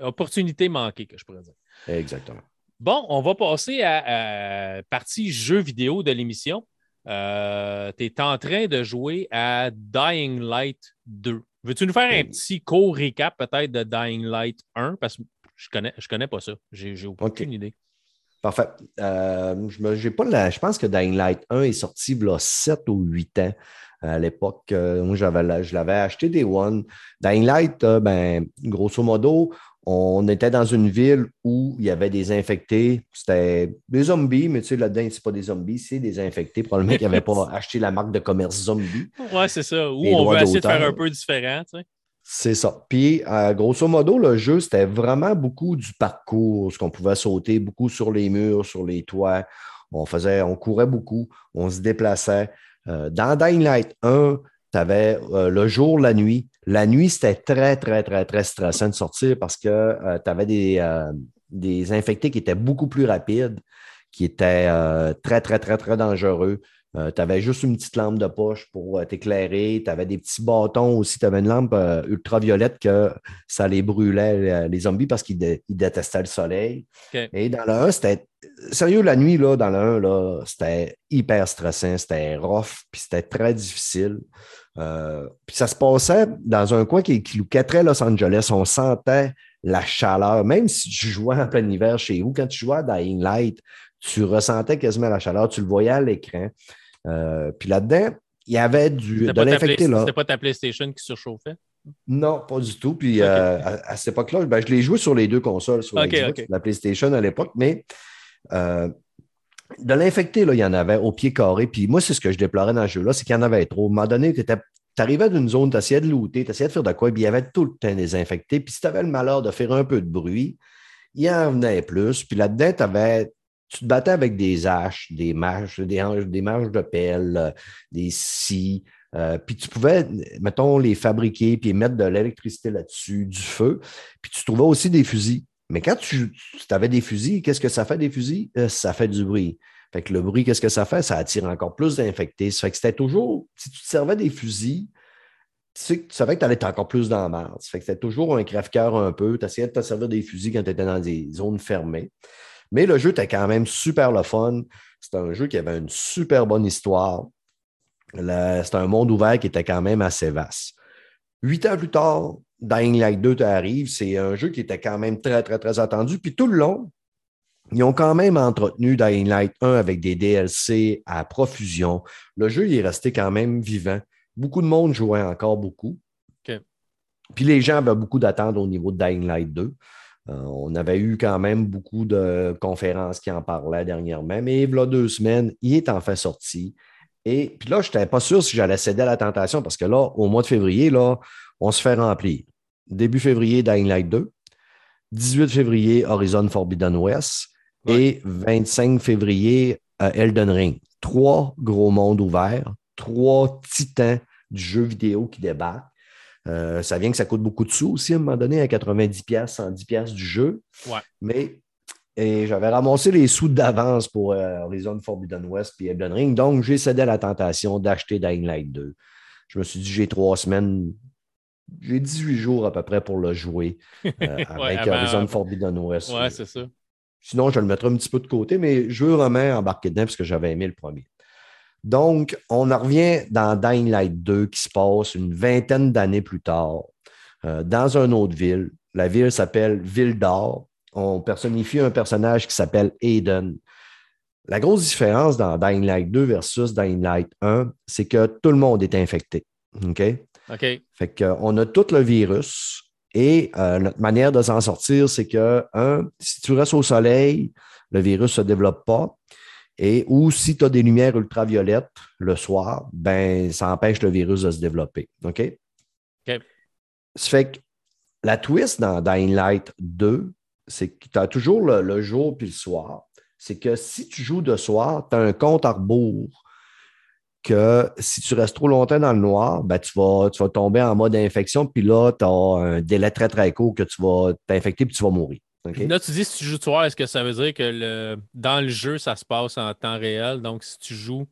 opportunité manquée, que je pourrais dire. Exactement. Bon, on va passer à, à partie jeux vidéo de l'émission. Euh, tu es en train de jouer à Dying Light 2. Veux-tu nous faire un petit court récap peut-être de Dying Light 1? Parce que je connais, je connais pas ça. J'ai aucune idée. Parfait. Euh, je, pas je pense que Dying Light 1 est sorti il y a 7 ou 8 ans. À l'époque, euh, moi, je l'avais acheté des One. Dying Light, ben, grosso modo, on était dans une ville où il y avait des infectés. C'était des zombies, mais tu sais, là-dedans, c'est pas des zombies, c'est des infectés. Probablement qu'ils n'avaient pas acheté la marque de commerce zombie. Ouais, c'est ça. Ou on veut essayer de faire un peu différent, tu sais. C'est ça. Puis, euh, grosso modo, le jeu, c'était vraiment beaucoup du parcours, ce qu'on pouvait sauter beaucoup sur les murs, sur les toits. On faisait, on courait beaucoup, on se déplaçait. Euh, dans Dying Light 1, tu avais euh, le jour, la nuit. La nuit, c'était très, très, très, très stressant de sortir parce que euh, tu avais des, des, infectés qui étaient beaucoup plus rapides, qui étaient très, très, très, très dangereux. Tu avais juste une petite lampe de poche pour t'éclairer. Tu avais des petits bâtons aussi. Tu avais une lampe ultraviolette que ça les brûlait, les zombies, parce qu'ils détestaient le soleil. Et dans le 1, c'était. Sérieux, la nuit, là, dans le 1, c'était hyper stressant, c'était rough, puis c'était très difficile. Euh, puis ça se passait dans un coin qui, qui très Los Angeles. On sentait la chaleur. Même si tu jouais en plein hiver chez vous, quand tu jouais à Dying Light, tu ressentais quasiment la chaleur. Tu le voyais à l'écran. Euh, puis là-dedans, il y avait du, de l'infecté. C'était pas ta PlayStation qui surchauffait? Non, pas du tout. Puis euh, à, cette époque-là, ben, je l'ai joué sur les deux consoles, sur la PlayStation à l'époque, mais de l'infecté, il y en avait au pied carré. Puis moi, c'est ce que je déplorais dans ce jeu-là, c'est qu'il y en avait trop. À un moment donné, tu arrivais d'une zone, tu essayais de looter, tu essayais de faire de quoi, puis il y avait tout le temps des infectés. Puis si tu avais le malheur de faire un peu de bruit, il y en venait plus. Puis là-dedans, tu te battais avec des haches, des marches, des, marches de pelle, euh, des scies. Euh, puis tu pouvais, mettons, les fabriquer, puis mettre de l'électricité là-dessus, du feu. Puis tu trouvais aussi des fusils. Mais quand tu, avais des fusils, qu'est-ce que ça fait des fusils? Euh, ça fait du bruit. Fait que le bruit, qu'est-ce que ça fait? Ça attire encore plus d'infectés. Ça fait que c'était toujours, si tu te servais des fusils, tu, savais que tu allais être encore plus dans la merde. Ça fait que c'était toujours un crève-cœur un peu. Tu essayais de te servir des fusils quand tu étais dans des zones fermées. Mais le jeu était quand même super le fun. C'était un jeu qui avait une super bonne histoire. C'était un monde ouvert qui était quand même assez vaste. Huit ans plus tard, Dying Light 2 arrive, c'est un jeu qui était quand même très, très, très attendu. Puis tout le long, ils ont quand même entretenu Dying Light 1 avec des DLC à profusion. Le jeu il est resté quand même vivant. Beaucoup de monde jouait encore beaucoup. Puis les gens avaient beaucoup d'attentes au niveau de Dying Light 2. Euh, on avait eu quand même beaucoup de conférences qui en parlaient dernièrement, mais il y a deux semaines, il est en fait sorti. Et puis là, je n'étais pas sûr si j'allais céder à la tentation parce que là, au mois de février, là, on se fait remplir. Début février, Dying Light 2. 18 février, Horizon Forbidden West. Et 25 février, euh, Elden Ring. Trois gros mondes ouverts, trois titans du jeu vidéo qui débarquent. Euh, ça vient que ça coûte beaucoup de sous aussi à un moment donné, à 90$, 110$ du jeu. Mais j'avais ramassé les sous d'avance pour euh, Horizon Forbidden West et Elden Ring. Donc, j'ai cédé à la tentation d'acheter Dying Light 2. Je me suis dit, j'ai trois semaines j'ai 18 jours à peu près pour le jouer euh, avec Horizon Forbidden West. Ouais, c'est ça. Sinon, je le mettrai un petit peu de côté, mais je veux vraiment embarquer dedans parce que j'avais aimé le premier. Donc, on en revient dans Dying Light 2 qui se passe une vingtaine d'années plus tard, euh, dans une autre ville. La ville s'appelle Ville d'Or. On personnifie un personnage qui s'appelle Aiden. La grosse différence dans Dying Light 2 versus Dying Light 1, c'est que tout le monde est infecté. OK? OK. Fait qu'on a tout le virus et euh, notre manière de s'en sortir, c'est que, un, si tu restes au soleil, le virus ne se développe pas. Et ou si tu as des lumières ultraviolettes le soir, ben, ça empêche le virus de se développer. OK? OK. Ça fait que la twist dans Dying Light 2, c'est que tu as toujours le, jour puis le soir. C'est que si tu joues de soir, tu as un compte à rebours que si tu restes trop longtemps dans le noir, ben, tu, vas, tu vas tomber en mode infection, puis là, tu as un délai très, très court que tu vas t'infecter puis tu vas mourir. Là, tu dis si tu joues soir, est-ce que ça veut dire que le, dans le jeu, ça se passe en temps réel? Donc, si tu joues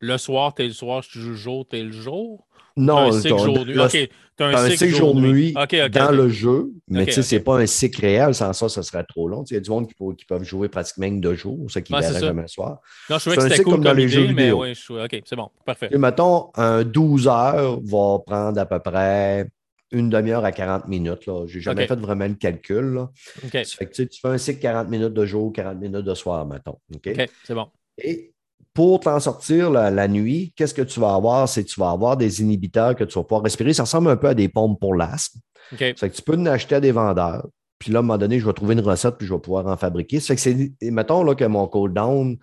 le soir, tu es le soir, si tu joues le jour, tu es le jour? Non, tu as un cycle jour-nuit. Okay, un, cycle jour-nuit dans le jeu, mais tu sais, c'est pas un cycle réel. Sans ça, ça serait trop long. Il y a du monde qui, peuvent jouer pratiquement deux jours, ce qui ouais, verrait jamais le soir. Non, je trouvais que c'était cool comme, dans les jeux vidéo. Mais OK, c'est bon, parfait. Et mettons, un 12 heures va prendre à peu près une demi-heure à 40 minutes. Je n'ai jamais fait vraiment le calcul. Là. fait que, tu fais un cycle 40 minutes de jour, 40 minutes de soir, mettons. OK, c'est bon. Et pour t'en sortir la, nuit, qu'est-ce que tu vas avoir? C'est que tu vas avoir des inhibiteurs que tu vas pouvoir respirer. Ça ressemble un peu à des pompes pour l'asthme. Okay. que tu peux en acheter à des vendeurs. Puis là, à un moment donné, je vais trouver une recette puis je vais pouvoir en fabriquer. Ça fait que c'est, mettons là, que mon cooldown,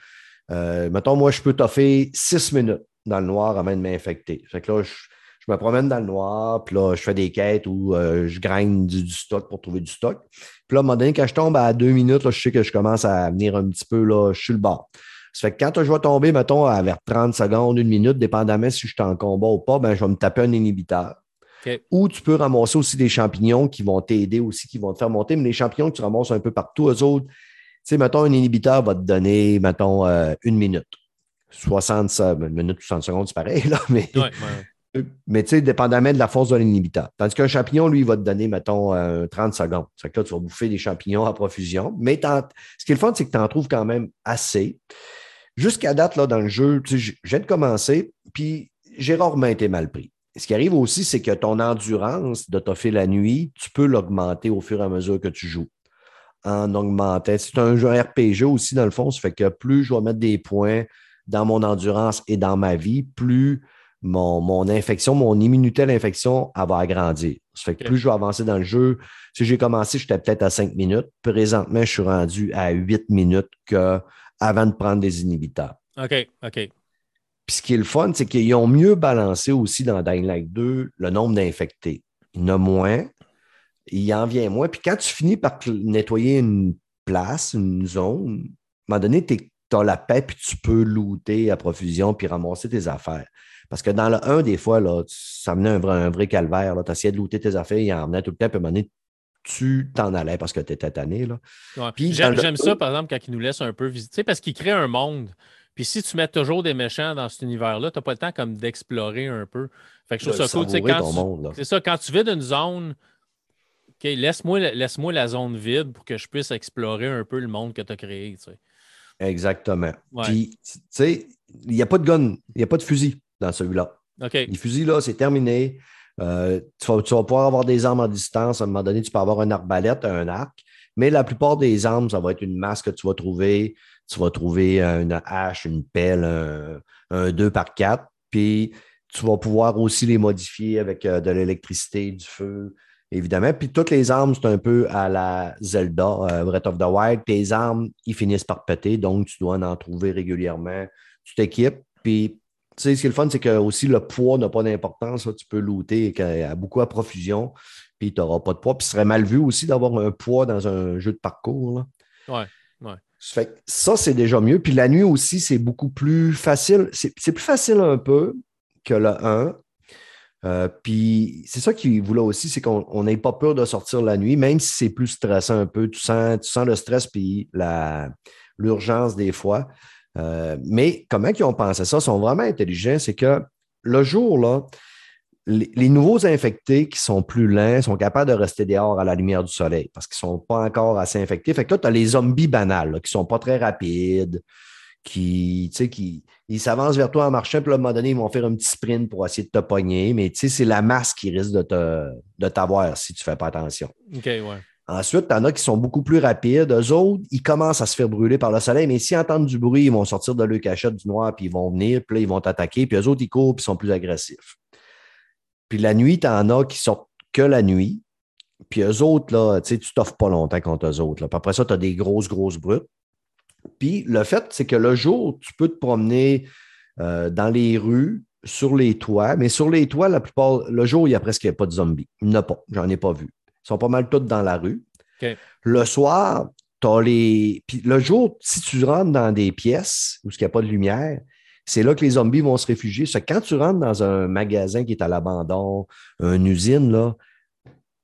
euh, mettons, moi, je peux toffer six minutes dans le noir avant de m'infecter. Fait que là, je, je me promène dans le noir, puis là, je fais des quêtes où euh, je graine du, stock pour trouver du stock. Puis là, à un moment donné, quand je tombe à deux minutes, je sais que je commence à venir un petit peu, là, je suis le bord. Ça fait que quand je vais tomber, mettons, à vers 30 secondes, une minute, dépendamment si je suis en combat ou pas, ben, je vais me taper un inhibiteur. Ou tu peux ramasser aussi des champignons qui vont t'aider aussi, qui vont te faire monter, mais les champignons que tu ramasses un peu partout, eux autres, tu sais, mettons, un inhibiteur va te donner, mettons, euh, une minute. 60, une minute, 60 secondes, c'est pareil, là, mais mais tu sais, dépendamment de la force de l'inhibiteur. Tandis qu'un champignon, lui, il va te donner, mettons, 30 euh, secondes. C'est que là, tu vas bouffer des champignons à profusion. Mais ce qui est le fun, c'est que tu en trouves quand même assez. Jusqu'à date, là, dans le jeu, je viens de commencer, puis j'ai rarement été mal pris. Ce qui arrive aussi, c'est que ton endurance de toffer la nuit, tu peux l'augmenter au fur et à mesure que tu joues. En augmentant. C'est un jeu RPG aussi, dans le fond. Ça fait que plus je vais mettre des points dans mon endurance et dans ma vie, plus mon, infection, mon immunité à l'infection, elle va agrandir. Ça fait que plus je vais avancer dans le jeu, si j'ai commencé, j'étais peut-être à 5 minutes. Présentement, je suis rendu à 8 minutes que avant de prendre des inhibiteurs. OK, OK. Puis ce qui est le fun, c'est qu'ils ont mieux balancé aussi dans Dying Light 2 le nombre d'infectés. Il y en a moins, il en vient moins. Puis quand tu finis par nettoyer une place, une zone, à un moment donné, tu as la paix, puis tu peux looter à profusion, puis ramasser tes affaires. Parce que dans le 1, des fois, là, ça menait un vrai, un vrai calvaire. Tu essayais de looter tes affaires, il en venait tout le temps, puis à un moment donné, tu t'en allais parce que tu étais tanné. Là. J'aime ça, par exemple, quand ils nous laissent un peu visiter, parce qu'ils créent un monde. Puis si tu mets toujours des méchants dans cet univers-là, tu n'as pas le temps comme d'explorer un peu. Fait que je trouve ça cool. C'est ça, quand tu vis une zone, OK, laisse-moi laisse la zone vide pour que je puisse explorer un peu le monde que tu as créé. Exactement. Puis, tu sais, il n'y a pas de gun, il n'y a pas de fusil dans celui-là. Les fusils, là, c'est terminé. Euh, tu, vas, pouvoir avoir des armes à distance. À un moment donné, tu peux avoir une arbalète, un arc. Mais la plupart des armes, ça va être une masse que tu vas trouver. Tu vas trouver une hache, une pelle, un, 2 par 4. Puis tu vas pouvoir aussi les modifier avec euh, de l'électricité, du feu, évidemment. Puis toutes les armes, c'est un peu à la Zelda, euh, Breath of the Wild. Tes armes, ils finissent par péter, donc tu dois en trouver régulièrement. Tu t'équipes, puis sais, ce qui est le fun, c'est que aussi le poids n'a pas d'importance. Tu peux looter a beaucoup à profusion, puis tu n'auras pas de poids. Puis ce serait mal vu aussi d'avoir un poids dans un jeu de parcours. Oui, ouais. Ça, c'est déjà mieux. Puis la nuit aussi, c'est beaucoup plus facile. C'est plus facile un peu que le 1. Euh, puis c'est ça qui voulait aussi, c'est qu'on n'ait pas peur de sortir la nuit, même si c'est plus stressant un peu. Tu sens, tu sens le stress puis l'urgence des fois. Euh, mais comment ils ont pensé ça? Ils sont vraiment intelligents. C'est que le jour, là, les, nouveaux infectés qui sont plus lents sont capables de rester dehors à la lumière du soleil parce qu'ils ne sont pas encore assez infectés. Fait que là, tu as les zombies banals qui ne sont pas très rapides, qui, qui ils s'avancent vers toi en marchant, puis à un moment donné, ils vont faire un petit sprint pour essayer de te pogner. Mais c'est la masse qui risque de t'avoir si tu ne fais pas attention. OK, ouais. Ensuite, tu en as qui sont beaucoup plus rapides. Eux autres, ils commencent à se faire brûler par le soleil, mais s'ils entendent du bruit, ils vont sortir de leur cachette du noir, puis ils vont venir, puis là, ils vont t'attaquer, puis eux autres, ils courent, puis ils sont plus agressifs. Puis la nuit, tu en as qui sortent que la nuit. Puis eux autres, là, tu t'offres pas longtemps contre eux autres. Puis après ça, tu as des grosses, grosses brutes. Puis le fait, c'est que le jour, tu peux te promener euh, dans les rues, sur les toits, mais sur les toits, la plupart, le jour, il n'y a presque pas de zombies. Il n'y en a pas. J'en ai pas vu. Ils sont pas mal tous dans la rue. Le soir, tu as les. Puis le jour, si tu rentres dans des pièces où il n'y a pas de lumière, c'est là que les zombies vont se réfugier. C'est quand tu rentres dans un magasin qui est à l'abandon, une usine, là,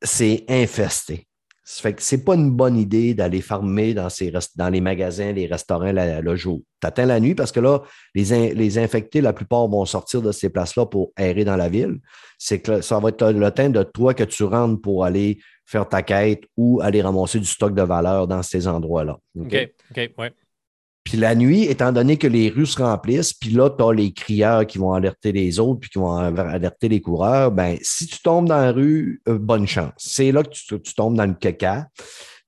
c'est infesté. Ça fait c'est pas une bonne idée d'aller farmer dans, ces dans les magasins, les restaurants le jour. Tu atteins la nuit parce que là, les, infectés, la plupart vont sortir de ces places-là pour errer dans la ville. C'est que ça va être le temps de toi que tu rentres pour aller faire ta quête ou aller ramasser du stock de valeur dans ces endroits-là. OK, OK. Puis la nuit, étant donné que les rues se remplissent, puis là, tu as les crieurs qui vont alerter les autres, puis qui vont alerter les coureurs, ben si tu tombes dans la rue, euh, bonne chance. C'est là que tu, tombes dans le caca.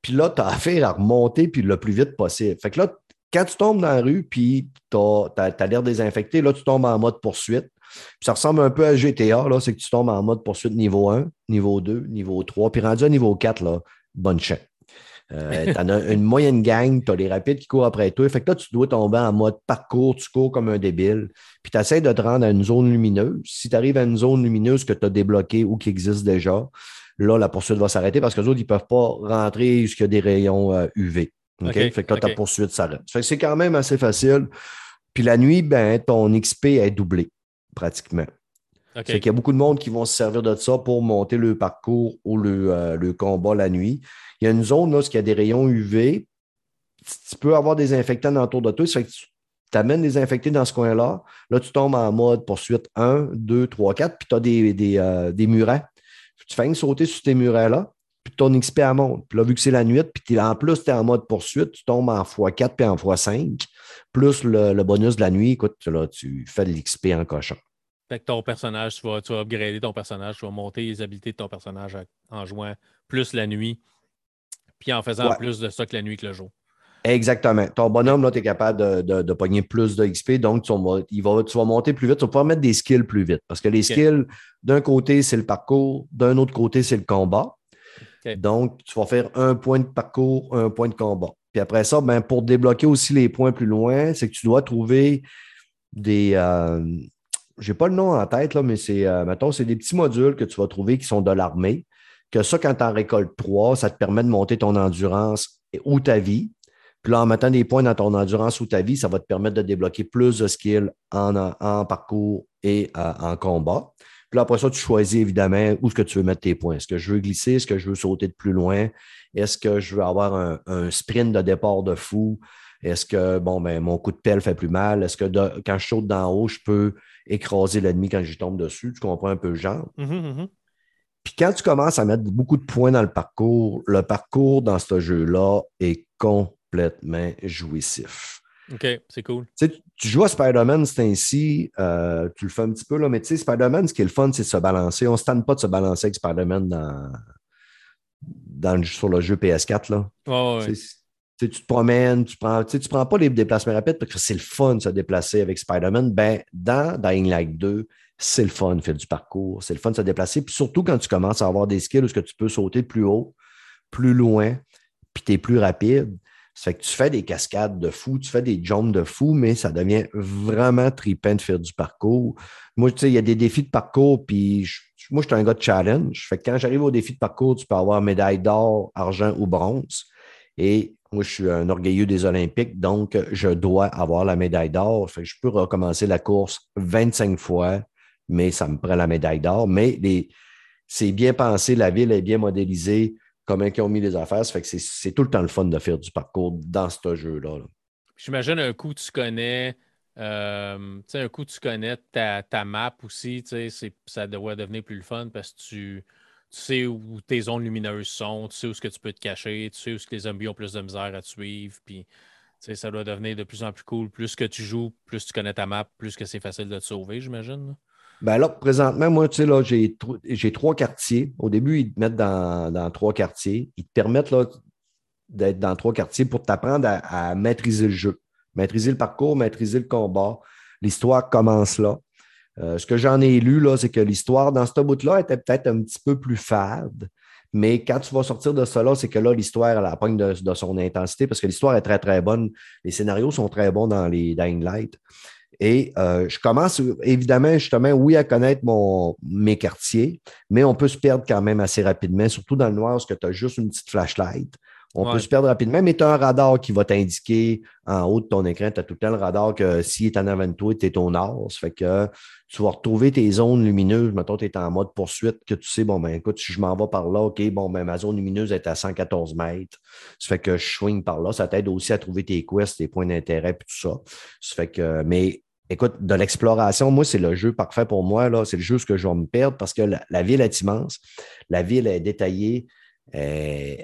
Puis là, tu as affaire à remonter puis le plus vite possible. Fait que là, quand tu tombes dans la rue, puis tu as, l'air désinfecté, là, tu tombes en mode poursuite. Puis ça ressemble un peu à GTA, là, c'est que tu tombes en mode poursuite niveau 1, niveau 2, niveau 3, puis rendu à niveau 4, là, bonne chance. Euh, tu en as une moyenne gang, tu as les rapides qui courent après toi. Fait que là, tu dois tomber en mode parcours, tu cours comme un débile. Puis tu essaies de te rendre à une zone lumineuse. Si tu arrives à une zone lumineuse que tu as débloquée ou qui existe déjà, là, la poursuite va s'arrêter parce que les autres, ils ne peuvent pas rentrer jusqu'à des rayons UV. Euh, fait que là, ta poursuite s'arrête. Fait que c'est quand même assez facile. Puis la nuit, ben, ton XP est doublé, pratiquement. Okay. Fait qu'il y a beaucoup de monde qui vont se servir de ça pour monter le parcours ou le, euh, le combat la nuit. Il y a une zone là, où il y a des rayons UV. Tu peux avoir des infectants autour de toi. Ça fait que tu amènes des infectés dans ce coin-là. Là, tu tombes en mode poursuite 1, 2, 3, 4, puis tu as des, des, euh, des, murets. Tu fais sauter sur tes murets-là, puis ton XP monte. Puis là, vu que c'est la nuit, puis en plus, tu es en mode poursuite, tu tombes en x4 puis en x5, plus le, bonus de la nuit, écoute, là, tu fais de l'XP en cochon. Fait que ton personnage, tu vas, tu vas upgrader ton personnage, tu vas monter les habiletés de ton personnage en jouant plus la nuit puis en faisant plus de ça que la nuit que le jour. Exactement. Ton bonhomme, là, tu es capable de, de, pogner plus de XP, donc tu vas, il va, tu vas monter plus vite. Tu vas pouvoir mettre des skills plus vite. Parce que les skills, d'un côté, c'est le parcours, d'un autre côté, c'est le combat. Donc, tu vas faire un point de parcours, un point de combat. Puis après ça, ben, pour débloquer aussi les points plus loin, c'est que tu dois trouver des. Euh, je n'ai pas le nom en tête, là, mais c'est, euh, mettons, c'est des petits modules que tu vas trouver qui sont de l'armée que ça, quand tu en récoltes trois, ça te permet de monter ton endurance ou ta vie. Puis là, en mettant des points dans ton endurance ou ta vie, ça va te permettre de débloquer plus de skills en, en parcours et euh, en combat. Puis là, après ça, tu choisis évidemment où est-ce que tu veux mettre tes points. Est-ce que je veux glisser? Est-ce que je veux sauter de plus loin? Est-ce que je veux avoir un, sprint de départ de fou? Est-ce que bon, ben, mon coup de pelle fait plus mal? Est-ce que quand je saute d'en haut, je peux écraser l'ennemi quand je tombe dessus? Tu comprends un peu le genre? Mm-hmm, mm-hmm. Puis quand tu commences à mettre beaucoup de points dans le parcours, le parcours dans ce jeu-là est complètement jouissif. OK, c'est cool. Tu, tu joues à Spider-Man, c'est ainsi, euh, tu le fais un petit peu, là, mais tu sais, Spider-Man, ce qui est le fun, c'est de se balancer. On ne se tente pas de se balancer avec Spider-Man dans, dans, sur le jeu PS4. Là. Tu te promènes, tu prends, tu prends pas les déplacements rapides parce que c'est le fun de se déplacer avec Spider-Man. Ben, dans Dying Light 2, c'est le fun de faire du parcours, c'est le fun de se déplacer. Puis surtout quand tu commences à avoir des skills où tu peux sauter plus haut, plus loin, puis tu es plus rapide. Ça fait que tu fais des cascades de fou, tu fais des jumps de fou, mais ça devient vraiment tripant de faire du parcours. Moi, tu sais, il y a des défis de parcours, puis moi, je suis un gars de challenge. Quand j'arrive au défi de parcours, tu peux avoir médaille d'or, argent ou bronze. Et moi, je suis un orgueilleux des Olympiques, donc je dois avoir la médaille d'or. Je peux recommencer la course 25 fois mais ça me prend la médaille d'or. Mais c'est bien pensé, la ville est bien modélisée, comment ils ont mis les affaires. Ça fait que c'est tout le temps le fun de faire du parcours dans ce jeu-là. J'imagine un coup, tu connais Euh, un coup, tu connais ta, map aussi, ça doit devenir plus le fun parce que tu, sais où tes zones lumineuses sont, tu sais où ce que tu peux te cacher, tu sais où ce que les zombies ont plus de misère à te suivre. Puis, ça doit devenir de plus en plus cool. Plus que tu joues, plus tu connais ta map, plus que c'est facile de te sauver, j'imagine. Ben là, présentement, moi, tu sais, là, j'ai trois quartiers. Au début, ils te mettent dans, trois quartiers. Ils te permettent d'être dans trois quartiers pour t'apprendre à, maîtriser le jeu, maîtriser le parcours, maîtriser le combat. L'histoire commence là. Euh, ce que j'en ai lu, là, c'est que l'histoire dans ce bout-là était peut-être un petit peu plus fade. Mais quand tu vas sortir de cela, c'est que là, l'histoire, elle apprend de, de, son intensité parce que l'histoire est très, très bonne. Les scénarios sont très bons dans les Dying. Et euh, je commence évidemment, justement, oui, à connaître mon, mes quartiers, mais on peut se perdre quand même assez rapidement, surtout dans le noir, parce que tu as juste une petite flashlight. On peut se perdre rapidement, mais tu as un radar qui va t'indiquer en haut de ton écran, tu as tout le temps le radar que s'il est en avant de toi, tu es au nord. Ça fait que tu vas retrouver tes zones lumineuses. Mettons, tu es en mode poursuite, que tu sais, bon, ben écoute, si je m'en vais par là, OK, bon, ben ma zone lumineuse est à 114 mètres. Ça fait que je swing par là. Ça t'aide aussi à trouver tes quests, tes points d'intérêt, puis tout ça. Ça fait que, mais écoute, de l'exploration, moi, c'est le jeu parfait pour moi. Là. C'est le jeu que je vais me perdre parce que la, ville est immense. La ville est détaillée. Euh,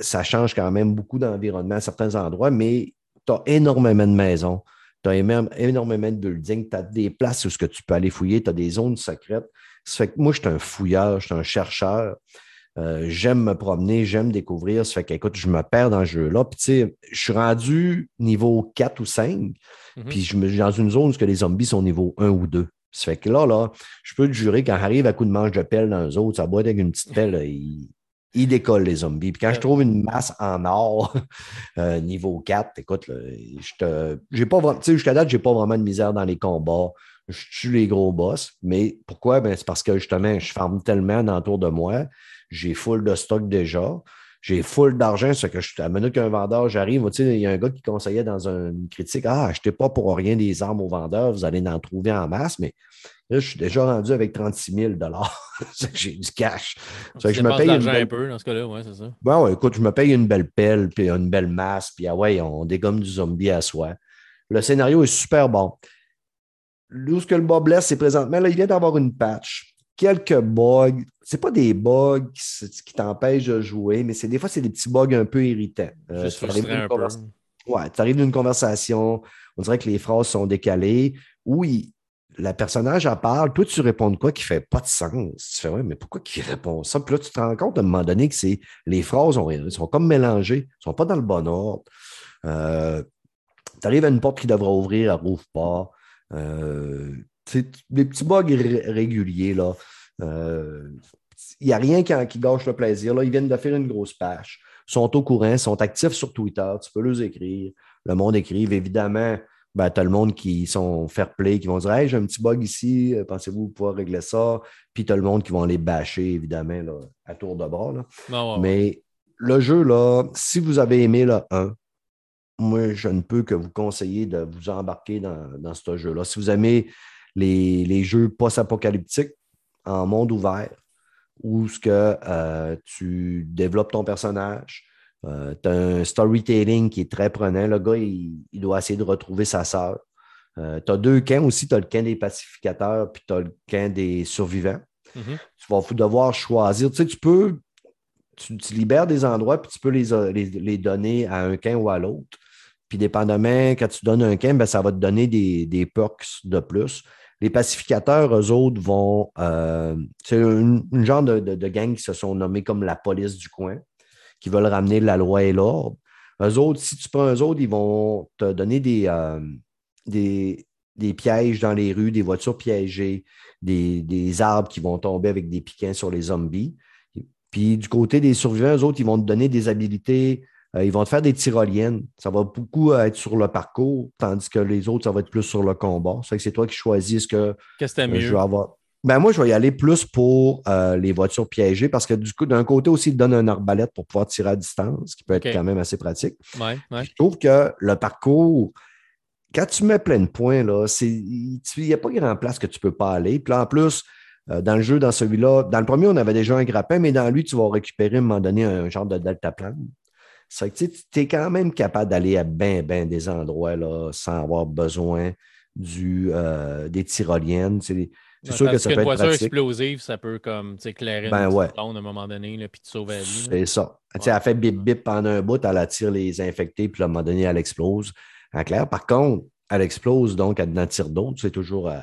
ça change quand même beaucoup d'environnement à certains endroits, mais tu as énormément de maisons. Tu as énormément de buildings, tu as des places où ce que tu peux aller fouiller, tu as des zones secrètes. Ça fait que moi, je suis un fouilleur, je suis un chercheur. Euh, j'aime me promener, j'aime découvrir. Ça fait qu'écoute, je me perds dans ce jeu-là. Puis, tu sais, je suis rendu niveau 4 ou 5. Mhm. Puis, je me suis dans une zone où les zombies sont niveau 1 ou 2. Ça fait que là, là, je peux te jurer, quand arrive à coup de manche de pelle dans eux autres, ça boit avec une petite pelle, il, décolle les zombies. Puis quand je trouve une masse en or, euh, niveau 4, écoute, je te. J'ai pas vraiment. Jusqu'à date, j'ai pas vraiment de misère dans les combats. Je tue les gros boss. Mais pourquoi? Ben, c'est parce que justement, je farme tellement autour de moi j'ai full de stock déjà. J'ai full d'argent, c'est que je, à la minute qu'un vendeur, j'arrive, il y a un gars qui conseillait dans une critique Ah, achetez pas pour rien des armes aux vendeurs, vous allez en trouver en masse, mais là, je suis déjà rendu avec 36 000 J'ai du cash. que je me paye une un peu dans ce cas-là, ouais, c'est ça. Bon, écoute, je me paye une belle pelle, puis une belle masse, puis ah ouais, on dégomme du zombie à soi. Le scénario est super bon. Où ce que le bas blesse, c'est présentement, là, il vient d'avoir une patch quelques bugs. C'est pas des bugs qui, t'empêchent de jouer, mais c'est des fois, c'est des petits bugs un peu irritants. Euh, tu arrives Ouais, tu arrives d'une conversation, on dirait que les phrases sont décalées. Oui, la personnage en parle, toi, tu réponds de quoi qui fait pas de sens? Tu fais, ouais, mais pourquoi qu'il répond ça? Puis là, tu te rends compte à un moment donné que c'est les phrases sont comme mélangées, ne sont pas dans le bon ordre. Euh, tu arrives à une porte qui devrait ouvrir, elle rouvre pas. Euh, des petits bugs réguliers. Là. Il euh, n'y a rien qui, gâche le plaisir. Là. Ils viennent de faire une grosse page. Ils sont au courant, sont actifs sur Twitter. Tu peux leur écrire. Le monde écrive. Évidemment, ben, tu as le monde qui sont fair play, qui vont dire Hey, j'ai un petit bug ici, euh, pensez-vous pouvoir régler ça? Puis tu as le monde qui vont les bâcher, évidemment, là, à tour de bras. Là. Mais le jeu, là, si vous avez aimé le 1, moi, je ne peux que vous conseiller de vous embarquer dans, dans ce jeu-là. Si vous aimez les, jeux post-apocalyptiques en monde ouvert où ce que, euh, tu développes ton personnage. Euh, tu as un storytelling qui est très prenant. Le gars, il, doit essayer de retrouver sa sœur. Euh, tu as deux camps aussi. Tu as le camp des pacificateurs puis tu as le camp des survivants. Mm-hmm. Tu vas devoir choisir. Tu sais, tu peux, tu, libères des endroits puis tu peux les, les, donner à un camp ou à l'autre. Puis dépendamment, quand tu donnes un camp, ben, ça va te donner des, des perks de plus. Les pacificateurs, eux autres, vont. Euh, c'est une, genre de, gang qui se sont nommés comme la police du coin, qui veulent ramener la loi et l'ordre. Eux autres, si tu prends eux autres, ils vont te donner des, euh, des, pièges dans les rues, des voitures piégées, des, arbres qui vont tomber avec des piquants sur les zombies. Puis du côté des survivants, eux autres, ils vont te donner des habiletés euh, ils vont te faire des tyroliennes. Ça va beaucoup être sur le parcours, tandis que les autres, ça va être plus sur le combat. C'est toi qui choisis ce que, que euh, je vais avoir. Ben moi, je vais y aller plus pour euh, les voitures piégées parce que du coup, d'un côté aussi, il donne un arbalète pour pouvoir tirer à distance, ce qui peut être quand même assez pratique. Je trouve que le parcours, quand tu mets plein de points, là, il n'y a pas grand place que tu ne peux pas aller. Puis là, en plus, dans le jeu, dans celui-là, dans le premier, on avait déjà un grappin, mais dans lui, tu vas récupérer à un moment donné un genre de deltaplane C'est que tu es quand même capable d'aller à bien, bien des endroits là, sans avoir besoin du, euh, des tyroliennes. C'est sûr que ça peut une voiture explosive, ça peut comme éclairer ben une ouais. à un moment donné, puis te sauver la vie. C'est ça. Elle fait bip bip pendant un bout, elle attire les infectés, puis à un moment donné, elle explose. En clair. Par contre, elle explose, donc elle en tire d'autres. C'est toujours euh,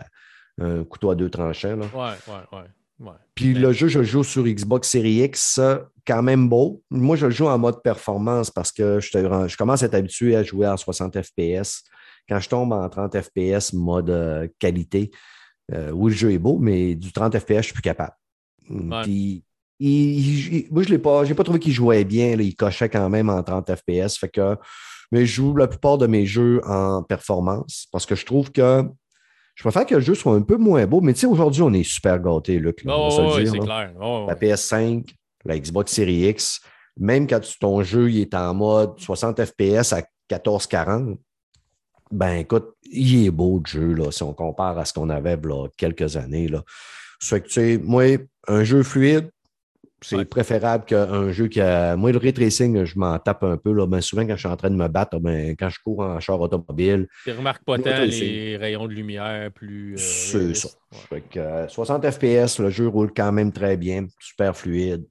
un couteau à deux tranchants. Là. Ouais, ouais, ouais. Puis le jeu, je joue sur Xbox Series X, quand même beau. Moi, je joue en mode performance parce que je, je commence à être habitué à jouer en 60 FPS. Quand je tombe en 30 FPS, mode euh, qualité, euh, oui, le jeu est beau, mais du 30 FPS, je ne suis plus capable. Puis, moi, je n'ai pas, pas trouvé qu'il jouait bien. il cochait quand même en 30 FPS. Fait que, mais je joue la plupart de mes jeux en performance parce que je trouve que je préfère que le jeu soit un peu moins beau, mais tu sais, aujourd'hui, on est super gâtés, Luc. oh, clair. la PS5, la Xbox Series X, même quand ton jeu il est en mode 60 FPS à 1440, ben écoute, il est beau le jeu, là, si on compare à ce qu'on avait là, quelques années. Là. que, tu sais, moi, un jeu fluide, c'est préférable qu'un jeu qui a. Moi, le ray tracing, je m'en tape un peu. Là. Ben, souvent, quand je suis en train de me battre, ben, quand je cours en char automobile. Tu remarques pas tant les rayons de lumière plus. Euh, c'est ça. 60 euh, FPS, le jeu roule quand même très bien, super fluide.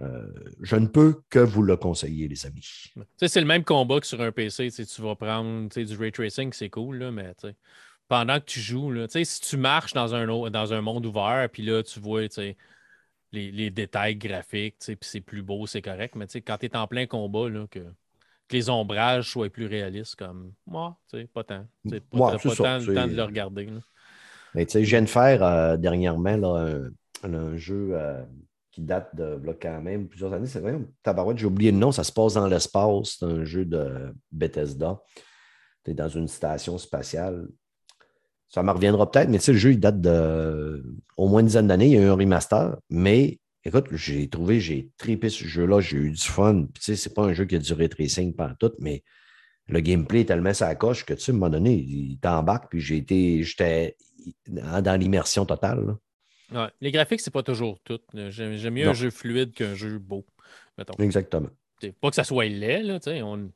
Euh, je ne peux que vous le conseiller, les amis. c'est le même combat que sur un PC. Tu vas prendre du ray tracing, c'est cool, là, mais pendant que tu joues, là, si tu marches dans un, dans un monde ouvert, puis là, tu vois les, détails graphiques, puis c'est plus beau, c'est correct. Mais quand tu es en plein combat, là, que, les ombrages soient plus réalistes, comme moi, pas tant. Pas, pas tant le temps de le regarder. Mais je viens de faire euh, dernièrement là, un, jeu euh, qui date de quand même plusieurs années. C'est vrai, tabarouette, j'ai oublié le nom, ça se passe dans l'espace. C'est un jeu de Bethesda. Tu es dans une station spatiale. Ça me reviendra peut-être, mais tu sais, le jeu, il date de au moins une dizaine d'années. Il y a eu un remaster, mais écoute, j'ai trouvé, j'ai tripé ce jeu-là, j'ai eu du fun. Puis, tu sais, c'est pas un jeu qui a duré très tracing pendant tout, mais le gameplay est tellement ça coche que, tu sais, à un moment donné, il t'embarque, puis j'ai été, j'étais dans l'immersion totale. Ouais. Les graphiques, c'est pas toujours tout. J'aime mieux un jeu fluide qu'un jeu beau. Mettons. Exactement. Pas que ça soit laid, là, on,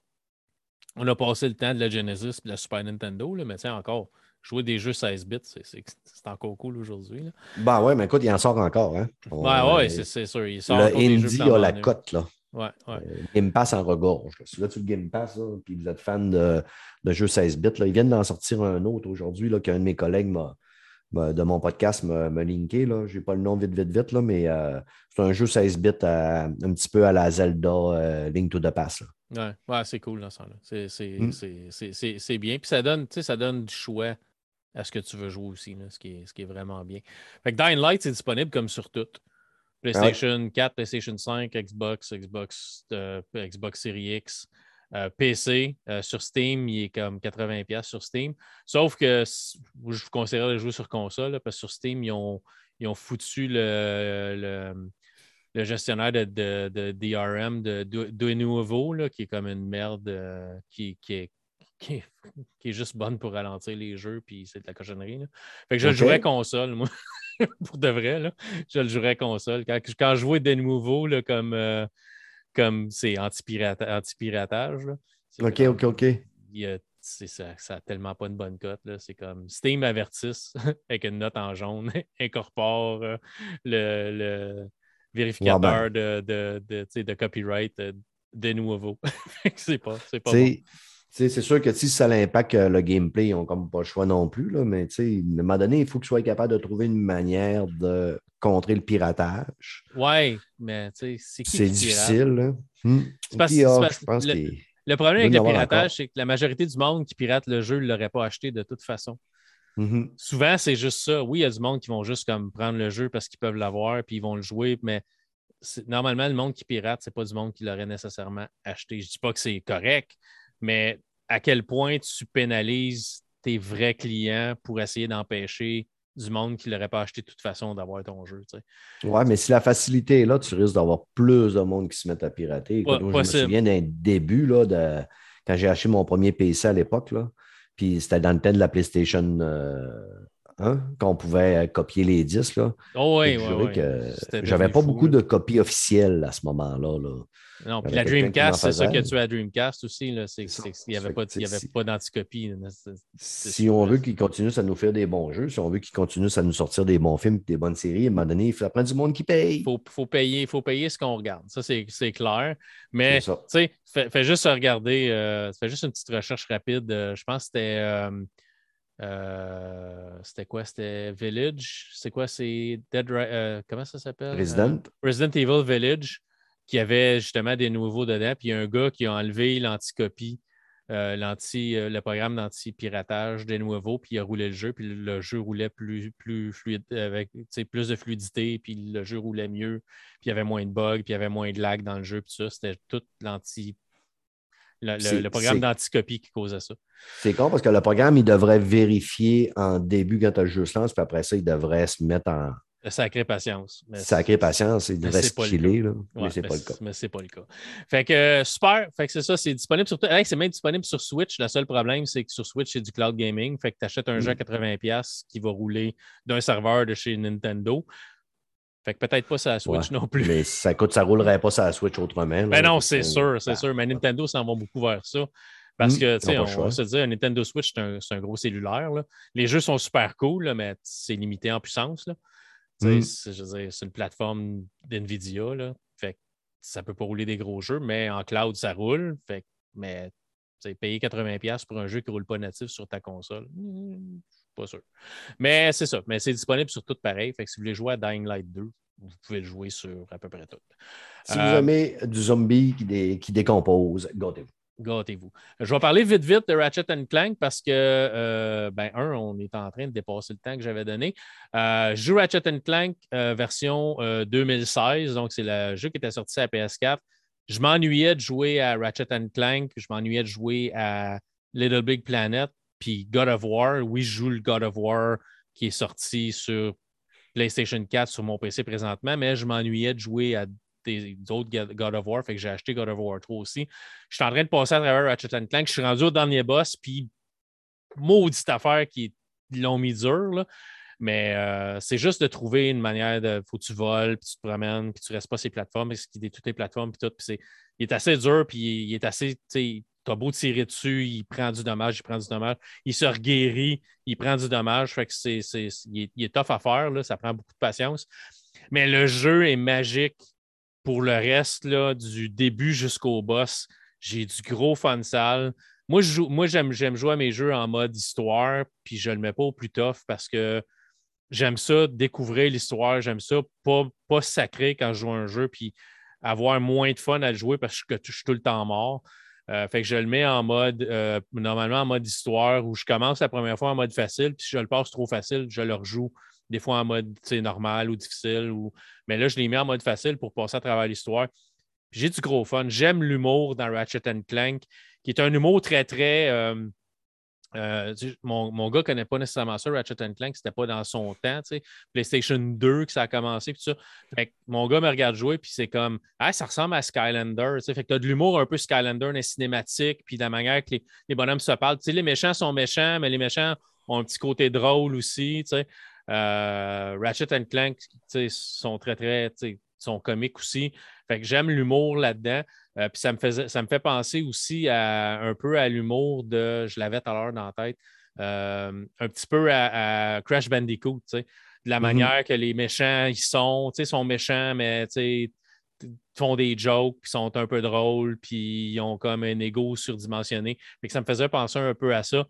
on a passé le temps de la Genesis et de la Super Nintendo, là, mais encore, jouer des jeux 16 bits, c'est encore cool aujourd'hui. Ben ouais, mais écoute, il en sort encore. Hein? ouais, ouais, c'est sûr. Il sort le Indie a la cote, là. Ouais, ouais. Euh, Game Pass en regorge. Là. Si là, tu le Game Pass, puis vous êtes fan de, de jeux 16 bits, là, ils viennent d'en sortir un autre aujourd'hui qu'un de mes collègues de mon podcast m'a linké. Je n'ai pas le nom vite, vite, vite, là, mais euh, c'est un jeu 16 bits un petit peu à la Zelda euh, Link to the Pass. Là. Ouais, c'est cool dans ça. Hmm. C'est bien. Puis ça donne, ça donne du choix à ce que tu veux jouer aussi, ce, qui est, ce qui est vraiment bien. Fait que Dying Light, c'est disponible comme sur tout. PlayStation 4, PlayStation 5, Xbox, Xbox, euh, Xbox Series X, euh, PC. Euh, sur Steam, il est comme 80$ sur Steam. Sauf que je vous conseillerais de jouer sur console, parce que sur Steam, ils ont, ils ont foutu le, le, gestionnaire de, de, DRM de, de, Nouveau, qui est comme une merde qui, qui, est qui est, juste bonne pour ralentir les jeux, puis c'est de la cochonnerie. Fait que je le jouerais console, moi, pour de vrai. Là. Je le jouerais console. Quand, quand je vois des nouveaux, là, comme euh, comme c'est anti-piratage. ok, ok, ok. ça, ça a tellement pas une bonne cote. C'est comme Steam avertisse avec une note en jaune, incorpore euh, le, le, vérificateur de, de, de, de, copyright euh, de nouveau. c'est pas, pas bon c'est sûr que si ça impacte euh, le gameplay, ils n'ont comme pas le choix non plus, là, mais à un moment donné, il faut que tu sois capable de trouver une manière de contrer le piratage. Oui, mais c'est C'est difficile. Hmm. le, problème avec le piratage, c'est que la majorité du monde qui pirate le jeu ne l'aurait pas acheté de toute façon. Mm-hmm. Souvent, c'est juste ça. Oui, il y a du monde qui vont juste comme prendre le jeu parce qu'ils peuvent l'avoir puis ils vont le jouer, mais normalement, le monde qui pirate, ce n'est pas du monde qui l'aurait nécessairement acheté. Je ne dis pas que c'est correct, mais à quel point tu pénalises tes vrais clients pour essayer d'empêcher du monde qui ne l'aurait pas acheté de toute façon d'avoir ton jeu. Oui, mais si la facilité est là, tu risques d'avoir plus de monde qui se met à pirater. je me souviens d'un début là, de, quand j'ai acheté mon premier PC à l'époque, puis c'était dans le temps de la PlayStation hein, qu'on pouvait copier les disques. Là. Oh oui, oui, que j'avais pas beaucoup de copies officielles à ce moment-là. Là. Non, puis la Dreamcast, c'est ça que tu as à Dreamcast aussi. Là. il n'y avait, pas, pas d'anticopie. Si on veut qu'ils continuent à nous faire des bons jeux, si on veut qu'ils continuent à nous sortir des bons films des bonnes séries, à un moment donné, il faut prendre du monde qui paye. Il faut, faut, payer, faut payer ce qu'on regarde. Ça, c'est clair. Mais, tu sais, fais, juste regarder, euh, fais juste une petite recherche rapide. Euh, je pense que c'était. Euh, euh, c'était quoi? C'était Village? C'est quoi? C'est Dead Comment ça s'appelle? Resident. Resident Evil Village qui avait justement des nouveaux dedans. Puis il y a un gars qui a enlevé l'anticopie, euh, euh, le programme d'anti-piratage des nouveaux, puis il a roulé le jeu, puis le jeu roulait plus, plus fluide, avec plus de fluidité, puis le jeu roulait mieux, puis il y avait moins de bugs, puis il y avait moins de lag dans le jeu, puis ça, c'était tout l'anti. Le, programme d'anticopie qui causait ça. C'est con parce que le programme, il devrait vérifier en début quand le jeu se lance, puis après ça, il devrait se mettre en, Sacré patience. Sacré patience, il devrait se là. mais c'est pas le cas. Mais c'est pas le cas. Fait que super. Fait que c'est ça, c'est disponible sur c'est même disponible sur Switch. Le seul problème, c'est que sur Switch, c'est du cloud gaming. Fait que tu achètes un jeu à 80$ mm. qui va rouler d'un serveur de chez Nintendo. Fait que peut-être pas sur la Switch non plus. Mais ça coûte, ça roulerait pas sur la Switch autrement. Mais ben non, c'est sûr, c'est sûr. Mais Nintendo s'en va beaucoup vers ça. Parce mm. que, tu sais, on va se dire, un Nintendo Switch, c'est un, gros cellulaire. Les jeux sont super cool, mais c'est limité en puissance. Là. Mm. C'est une plateforme d'NVIDIA. Là. Fait ça peut pas rouler des gros jeux, mais en cloud, ça roule. Fait mais payer 80$ pour un jeu qui ne roule pas natif sur ta console, hmm, pas sûr. Mais c'est ça. Mais c'est disponible sur tout pareil. Fait que si vous voulez jouer à Dying Light 2, vous pouvez le jouer sur à peu près tout. Si vous euh, aimez du zombie qui, qui décompose, gâtez-vous. Gâtez-vous. Je vais parler vite, vite de Ratchet Clank parce que, euh, ben, un, on est en train de dépasser le temps que j'avais donné. Euh, je joue Ratchet Clank euh, version 2016, donc c'est le jeu qui était sorti à PS4. Je m'ennuyais de jouer à Ratchet Clank, je m'ennuyais de jouer à Little Big Planet, puis God of War. Oui, je joue le God of War qui est sorti sur PlayStation 4 sur mon PC présentement, mais je m'ennuyais de jouer à d'autres God of War, fait que j'ai acheté God of War 3 aussi. Je suis en train de passer à travers Ratchet Clank. Je suis rendu au dernier boss, puis maudite affaire qui l'ont mis dur. Mais euh, c'est juste de trouver une manière de. Faut que tu voles, puis tu te promènes, puis tu restes pas sur les plateformes, qu'il est toutes les plateformes, puis tout. Puis il est assez dur, puis il est assez. Tu as beau tirer dessus, il prend du dommage, il prend du dommage. Il se reguérit, il prend du dommage. Fait que c'est, il, est, tough à faire, là, ça prend beaucoup de patience. Mais le jeu est magique pour le reste, du début jusqu'au boss, j'ai du gros fun sale. Moi, moi j'aime, jouer à mes jeux en mode histoire, puis je ne le mets pas au plus tough parce que j'aime ça, découvrir l'histoire, j'aime ça, pas, pas sacré quand je joue un jeu, puis avoir moins de fun à le jouer parce que je suis tout le temps mort. Euh, fait que je le mets en mode, euh, normalement en mode histoire, où je commence la première fois en mode facile, puis si je le passe trop facile, je le rejoue des fois en mode normal ou difficile. Ou... Mais là, je l'ai mis en mode facile pour passer à travers l'histoire. J'ai du gros fun. J'aime l'humour dans Ratchet Clank, qui est un humour très, très. Euh, euh, mon, mon, gars ne connaît pas nécessairement ça, Ratchet Clank, c'était pas dans son temps. PlayStation 2 que ça a commencé. ça. mon gars me regarde jouer, puis c'est comme ah, ça ressemble à Skylander. Fait que tu as de l'humour un peu Skylander, mais cinématique, puis la manière que les, les bonhommes se parlent. les méchants sont méchants, mais les méchants ont un petit côté drôle aussi. Euh, Ratchet and Clank sont très, très, sont comiques aussi. Fait que j'aime l'humour là-dedans. Euh, puis ça me, faisait, ça me fait penser aussi à, un peu à l'humour de, je l'avais tout à l'heure dans la tête, euh, un petit peu à, Crash Bandicoot, de la mm-hmm. manière que les méchants, ils sont, ils sont méchants, mais font des jokes, puis sont un peu drôles, puis ils ont comme un ego surdimensionné. Fait que ça me faisait penser un peu à ça.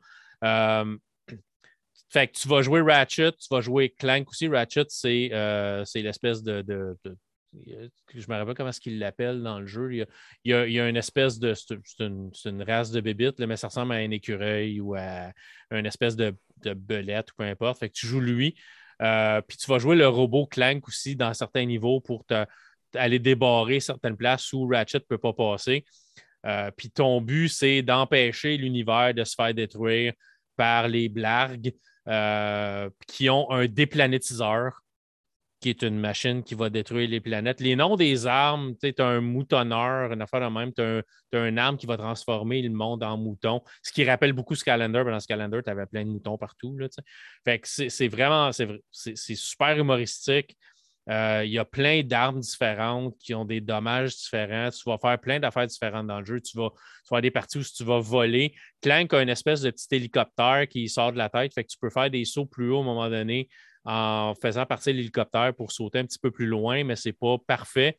Fait que tu vas jouer Ratchet, tu vas jouer Clank aussi. Ratchet, c'est euh, l'espèce de, de, Je me rappelle pas comment est-ce qu'il l'appelle dans le jeu. Il y, a, il, y a, une espèce de. C'est une, race de bébites, mais ça ressemble à un écureuil ou à une espèce de, de belette ou peu importe. Fait que tu joues lui. Euh, puis tu vas jouer le robot Clank aussi dans certains niveaux pour aller débarrer certaines places où Ratchet ne peut pas passer. Euh, puis ton but, c'est d'empêcher l'univers de se faire détruire par les blagues. Euh, qui ont un déplanétiseur. qui est une machine qui va détruire les planètes. Les noms des armes, tu as un moutonneur, une affaire de même, tu as, une arme qui va transformer le monde en mouton, ce qui rappelle beaucoup Scalander. Dans Scalander, tu avais plein de moutons partout. Là, fait que c'est vraiment, c'est super humoristique. Euh, il y a plein d'armes différentes qui ont des dommages différents. Tu vas faire plein d'affaires différentes dans le jeu. Tu vas, tu vas des parties où tu vas voler. Clank a une espèce de petit hélicoptère qui sort de la tête. Fait que tu peux faire des sauts plus haut à un moment donné en faisant partir l'hélicoptère pour sauter un petit peu plus loin, mais ce n'est pas parfait.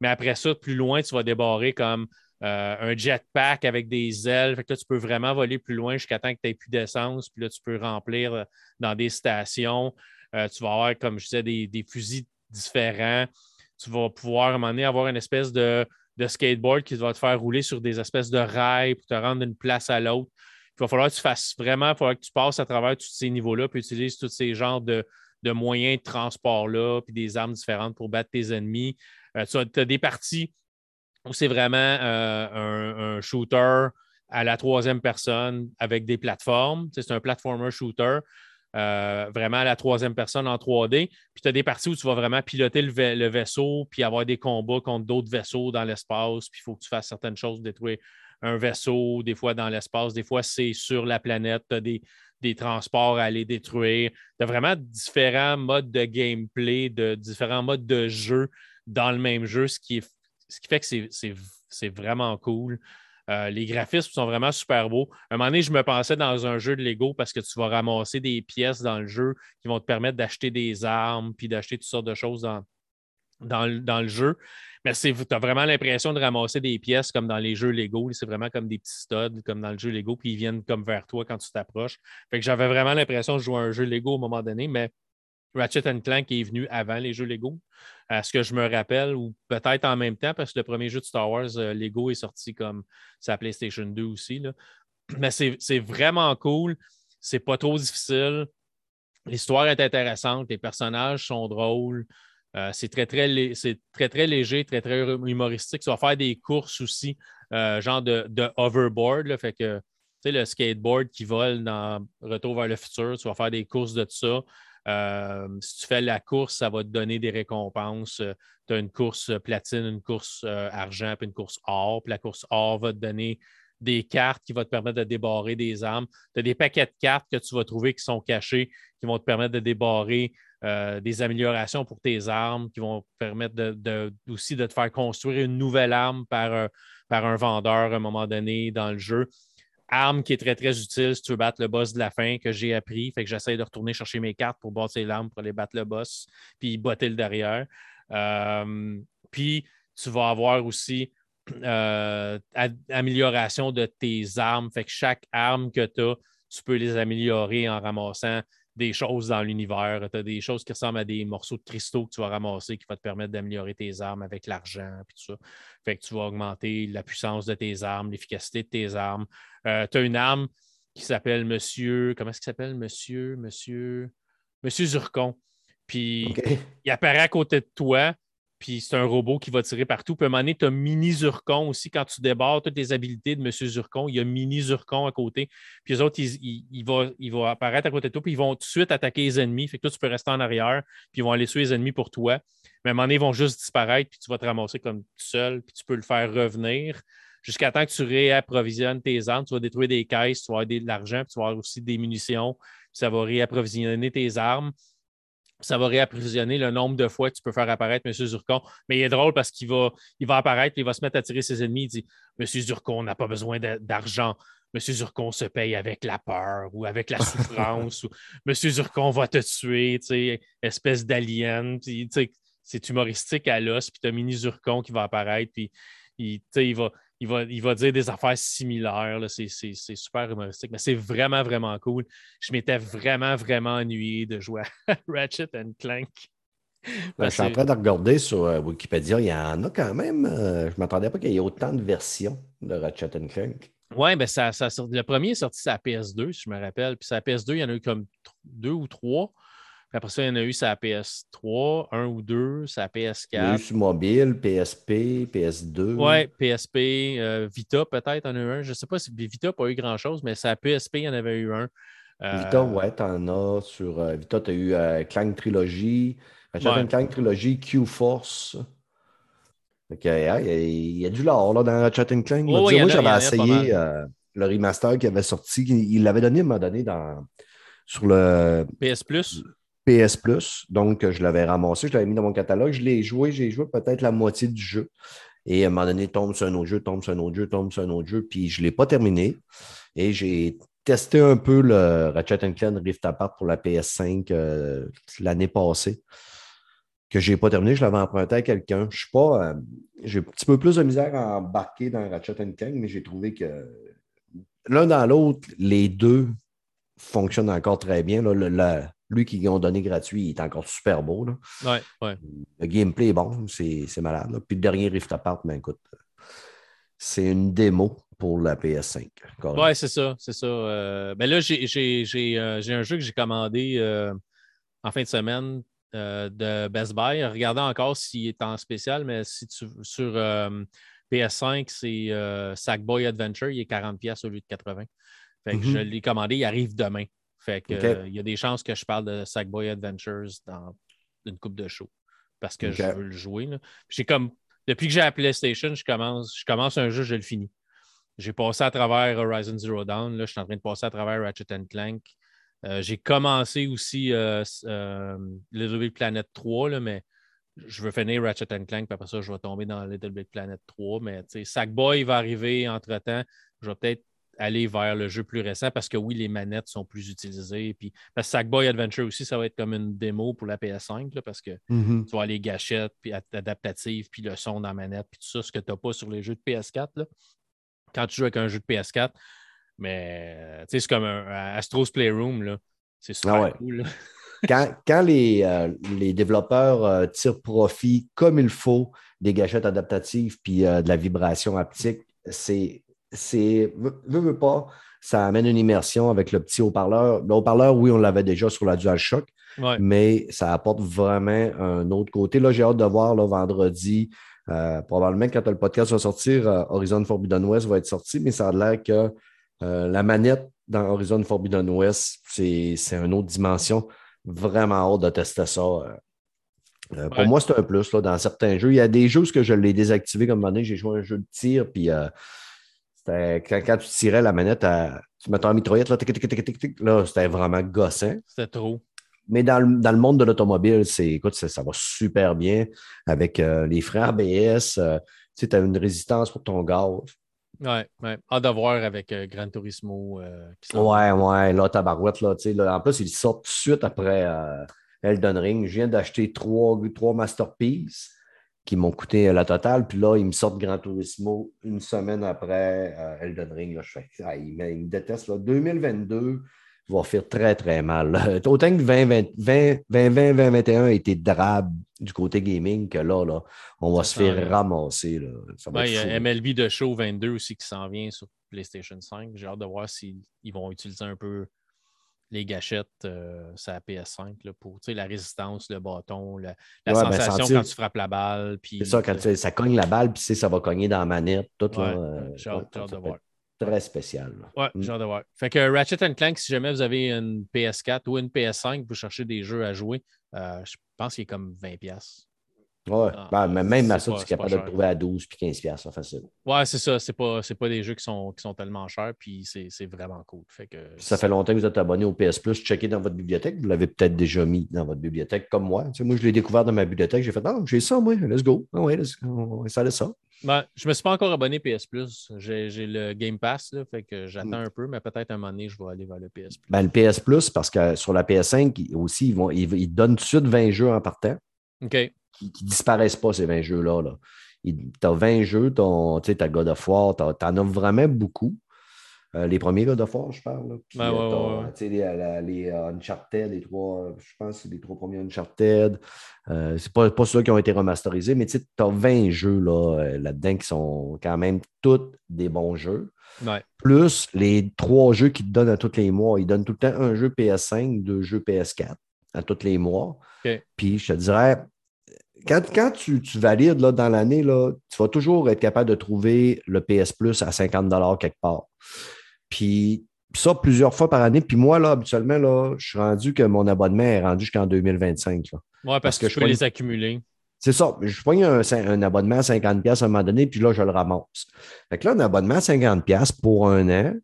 Mais après ça, plus loin, tu vas débarrer comme euh, un jetpack avec des ailes. Fait que là, tu peux vraiment voler plus loin jusqu'à temps que tu n'aies plus d'essence. Puis là, tu peux remplir euh, dans des stations. tu vas avoir, comme je disais, des, des fusils différents. Tu vas pouvoir à un moment donné avoir une espèce de, skateboard qui va te faire rouler sur des espèces de rails pour te rendre d'une place à l'autre. Il va falloir que tu fasses vraiment, il va que tu passes à travers tous ces niveaux-là, puis utilises tous ces genres de, moyens de transport-là, puis des armes différentes pour battre tes ennemis. Euh, tu as, des parties où c'est vraiment euh, un, shooter à la troisième personne avec des plateformes. c'est un platformer shooter. Euh, vraiment à la troisième personne en 3D. Puis tu as des parties où tu vas vraiment piloter le, vaisseau, puis avoir des combats contre d'autres vaisseaux dans l'espace. Puis il faut que tu fasses certaines choses, détruire un vaisseau, des fois dans l'espace, des fois c'est sur la planète. Tu as des, transports à aller détruire. Tu as vraiment différents modes de gameplay, de différents modes de jeu dans le même jeu, ce qui, ce qui fait que c'est vraiment cool. Euh, les graphismes sont vraiment super beaux. À un moment donné, je me pensais dans un jeu de Lego parce que tu vas ramasser des pièces dans le jeu qui vont te permettre d'acheter des armes puis d'acheter toutes sortes de choses dans, le, jeu. Mais tu as vraiment l'impression de ramasser des pièces comme dans les jeux Lego. C'est vraiment comme des petits studs, comme dans le jeu Lego, puis ils viennent comme vers toi quand tu t'approches. Fait que j'avais vraiment l'impression de jouer un jeu Lego au moment donné, mais Ratchet Clank est venu avant les jeux Lego, à ce que je me rappelle, ou peut-être en même temps, parce que le premier jeu de Star Wars euh, Lego est sorti comme sa PlayStation 2 aussi. Mais c'est vraiment cool. C'est pas trop difficile. L'histoire est intéressante. Les personnages sont drôles. Euh, c'est très très, très, très léger, très, très humoristique. Tu vas faire des courses aussi, euh, genre de, de hoverboard. fait que, le skateboard qui vole dans Retour vers le futur, tu vas faire des courses de tout ça. Euh, si tu fais la course, ça va te donner des récompenses. Euh, tu as une course platine, une course euh, argent, puis une course or. Puis la course or va te donner des cartes qui vont te permettre de débarrer des armes. Tu as des paquets de cartes que tu vas trouver qui sont cachés, qui vont te permettre de débarrer des améliorations pour tes armes, qui vont te permettre aussi de te faire construire une nouvelle arme par, par un vendeur à un moment donné dans le jeu arme qui est très, très utile si tu veux battre le boss de la fin que j'ai appris. Fait que j'essaie de retourner chercher mes cartes pour bâtir l'arme pour aller battre le boss, puis botter le derrière. Euh, puis tu vas avoir aussi euh, amélioration de tes armes. Fait que chaque arme que tu as, tu peux les améliorer en ramassant des choses dans l'univers. Tu as des choses qui ressemblent à des morceaux de cristaux que tu vas ramasser qui vont te permettre d'améliorer tes armes avec l'argent et tout ça. Fait que tu vas augmenter la puissance de tes armes, l'efficacité de tes armes. Euh, tu as une arme qui s'appelle Monsieur. Comment est-ce qu'il s'appelle? Monsieur, Monsieur. Monsieur Zurcon. Puis il apparaît à côté de toi puis c'est un robot qui va tirer partout. Puis à un moment tu as Mini Zurcon aussi. Quand tu débarres toutes les habilités de M. Zurcon, il y a Mini Zurcon à côté. Puis les autres, ils, vont, apparaître à côté de toi, puis ils vont tout de suite attaquer les ennemis. Fait que toi, tu peux rester en arrière, puis ils vont aller tuer les ennemis pour toi. Mais à un moment ils vont juste disparaître, puis tu vas te ramasser comme tout seul, puis tu peux le faire revenir jusqu'à temps que tu réapprovisionnes tes armes. Tu vas détruire des caisses, tu vas avoir de l'argent, puis tu vas avoir aussi des munitions, puis ça va réapprovisionner tes armes ça va réapprovisionner le nombre de fois que tu peux faire apparaître M. Zurcon. Mais il est drôle parce qu'il va, il va apparaître il va se mettre à tirer ses ennemis. Il dit M. Zurcon n'a pas besoin d'argent. M. Zurcon se paye avec la peur ou avec la souffrance. ou M. Zurcon va te tuer, espèce d'alien. C'est humoristique à l'os. Puis tu as Mini Zurcon qui va apparaître. Puis il, il va il va, il va dire des affaires similaires. C'est super humoristique, mais c'est vraiment, vraiment cool. Je m'étais vraiment, vraiment ennuyé de jouer à Ratchet and Clank. Ben, je suis en train de regarder sur euh, Wikipédia, il y en a quand même. Euh, je ne m'attendais pas qu'il y ait autant de versions de Ratchet Clank. Oui, ben ça, ça, le premier est sorti sur la PS2, si je me rappelle. Puis sur la PS2, il y en a eu comme deux ou trois après ça, il y en a eu sa PS3, un ou deux, sa PS4. Il y a eu sur mobile, PSP, PS2. Oui, PSP, euh, Vita peut-être en a eu un. Je ne sais pas si Vita n'a pas eu grand-chose, mais sa PSP, il y en avait eu un. Vita, ouais, t'en as sur. Vita, tu as eu Clank Trilogy, Clank Trilogy, Q-Force. il y, a du lore là, dans Ratchet Clank. moi, j'avais essayé le remaster qui avait sorti. Il l'avait donné, il m'a donné dans, sur le PS Plus? PS Plus. Donc, je l'avais ramassé, je l'avais mis dans mon catalogue. Je l'ai joué, j'ai joué peut-être la moitié du jeu. Et à un moment donné, tombe sur un autre jeu, tombe sur un autre jeu, tombe sur un autre jeu. Puis je ne l'ai pas terminé. Et j'ai testé un peu le Ratchet Clank Rift Apart pour la PS5 euh, l'année passée. Que je n'ai pas terminé, je l'avais emprunté à quelqu'un. Je suis pas. Euh, j'ai un petit peu plus de misère à embarquer dans Ratchet Clank, mais j'ai trouvé que l'un dans l'autre, les deux fonctionnent encore très bien. Lui qui ont donné gratuit, il est encore super beau. Là. Ouais, ouais. Le gameplay est bon, c'est malade. Puis le dernier Rift Apart, mais ben, écoute, c'est une démo pour la PS5. Oui, c'est ça, c'est ça. Euh, ben là, euh, j'ai un jeu que j'ai commandé euh, en fin de semaine de Best Buy. Regardez encore s'il est en spécial, mais si tu sur PS5, c'est Sackboy Adventure, il est 40$ au lieu de 80$. Fait que je mm-hmm. l'ai commandé, il arrive demain. Fait que, il y a des chances que je parle de Sackboy Adventures dans une coupe de show parce que je veux le jouer. J'ai comme, depuis que j'ai la PlayStation, je commence, je commence un jeu, je le finis. J'ai passé à travers Horizon Zero Dawn. Là, je suis en train de passer à travers Ratchet Clank. Euh, j'ai commencé aussi euh, euh, Little Big Planet 3, là, mais je veux finir Ratchet Clank, puis après ça, je vais tomber dans Little Big Planet 3. Mais Sackboy va arriver entre-temps. Je vais peut-être aller vers le jeu plus récent parce que oui, les manettes sont plus utilisées. Puis, parce que Sackboy Adventure aussi, ça va être comme une démo pour la PS5 parce que mm-hmm. tu vois les gâchettes, puis adaptatives, puis le son dans la manette, puis tout ça, ce que tu n'as pas sur les jeux de PS4. Là. Quand tu joues avec un jeu de PS4, mais c'est comme un, Astro's Playroom, c'est super ah cool. quand, les, euh, les, développeurs euh, tirent profit comme il faut des gâchettes adaptatives puis euh, de la vibration haptique, c'est c'est, veux, veux pas, ça amène une immersion avec le petit haut-parleur. Le haut-parleur, oui, on l'avait déjà sur la DualShock, mais ça apporte vraiment un autre côté. Là, j'ai hâte de voir le vendredi. Euh, probablement quand le podcast va sortir, euh, Horizon Forbidden West va être sorti, mais ça a l'air que euh, la manette dans Horizon Forbidden West, c'est, une autre dimension. Vraiment hâte de tester ça. Pour moi, c'est un plus là, dans certains jeux. Il y a des jeux que je l'ai désactivé comme donné. J'ai joué un jeu de tir, puis quand, tu tirais la manette, à, tu mettais en mitraillette, là, là c'était vraiment gossant. C'était trop. Mais dans le, monde de l'automobile, c'est, écoute, ça, va super bien avec euh, les freins ABS. Euh, tu as une résistance pour ton gaz. Oui, ouais. Hâte de voir avec euh, Gran Turismo. ouais, ouais, là, tabarouette, là, là. En plus, ils sortent tout de suite après Elden Ring. Je viens d'acheter trois, trois Masterpieces qui m'ont coûté la totale. Puis là, ils me sortent Grand Turismo une semaine après euh, Elden Ring. Là, je fais, ah, ils, me détestent. Là. 2022 va faire très, très mal. Autant que 2020, 2020, 2021 a été drabe du côté gaming que là, là on va se faire ramasser. Là. il y a MLB de Show 22 aussi qui s'en vient sur PlayStation 5. J'ai hâte de voir s'ils vont utiliser un peu les gâchettes euh, sur la PS5 là, pour la résistance, le bâton, la, ben, sensation quand tu frappes la balle. C'est ça, quand ça cogne la balle, puis ça va cogner dans la manette. Tout, euh, de voir. Très spécial. Ouais, mm. j'ai hâte de voir. Fait que Ratchet Clank, si jamais vous avez une PS4 ou une PS5, vous cherchez des jeux à jouer, euh, je pense qu'il est comme 20$. Ouais, ah, ben, même à ça, tu es capable de le trouver à 12 puis 15 pièces facile. Ouais, c'est ça. C'est pas, pas des jeux qui sont, qui sont tellement chers, puis c'est vraiment cool. Fait que, ça fait longtemps que vous êtes abonné au PS Plus, checkez dans votre bibliothèque. Vous l'avez peut-être déjà mis dans votre bibliothèque, comme moi. Tu sais, moi, je l'ai découvert dans ma bibliothèque. J'ai fait, non, j'ai ça, moi, let's go. Ah ouais, on va installer ça. Ben, je me suis pas encore abonné PS Plus. J'ai le Game Pass, là, fait que j'attends un peu, mais peut-être un moment donné, je vais aller vers le PS Plus. Ben, le PS Plus, parce que sur la PS5 aussi, ils, vont, ils, ils donnent tout de suite 20 jeux en partant. OK qui disparaissent pas, ces 20 jeux-là. Là. Tu as 20 jeux, tu as God of War, tu en as vraiment beaucoup. Euh, les premiers God of War, je parle. Puis, ouais, les, les, Uncharted, les trois, je pense que c'est les trois premiers Uncharted. Euh, c'est pas, pas ceux qui ont été remasterisés, mais tu as 20 jeux là, euh, là-dedans qui sont quand même tous des bons jeux. Plus les trois jeux qu'ils te donnent à tous les mois. Ils donnent tout le temps un jeu PS5, deux jeux PS4 à tous les mois. Puis je te dirais, quand, tu, valides là, dans l'année, tu vas toujours être capable de trouver le PS Plus à 50 quelque part. Puis ça plusieurs fois par année. Puis moi, là, habituellement, là, je suis rendu que mon abonnement est rendu jusqu'en 2025. Oui, parce, que, je peux les accumuler. C'est ça. Je prends un, un, abonnement à 50$ à un moment donné, puis là, je le ramasse. Fait que là, un abonnement à 50$ pour un an,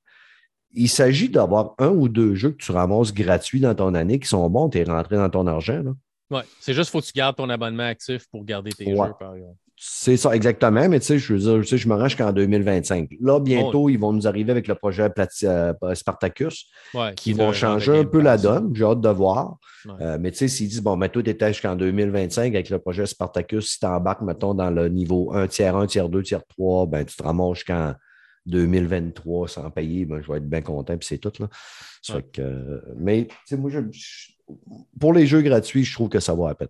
il s'agit d'avoir un ou deux jeux que tu ramasses gratuits dans ton année qui sont bons, tu es rentré dans ton argent. Oui, c'est juste qu'il faut que tu gardes ton abonnement actif pour garder tes jeux, par exemple. C'est ça, exactement. Mais tu sais, je veux dire, je, je me rends jusqu'en 2025. Là, bientôt, ils vont nous arriver avec le projet euh, Spartacus, qui vont changer un peu la donne. J'ai hâte de voir. Euh, mais tu sais, s'ils disent, bon, mais toi, tu étais jusqu'en 2025 avec le projet Spartacus, si tu embarques, mettons, dans le niveau 1, tiers 1, tiers 2, tiers 3, ben, tu te ramasses jusqu'en 2023 sans payer, ben, je vais être bien content, puis c'est tout. Là. que, mais moi, je, pour les jeux gratuits, je trouve que ça va à peine.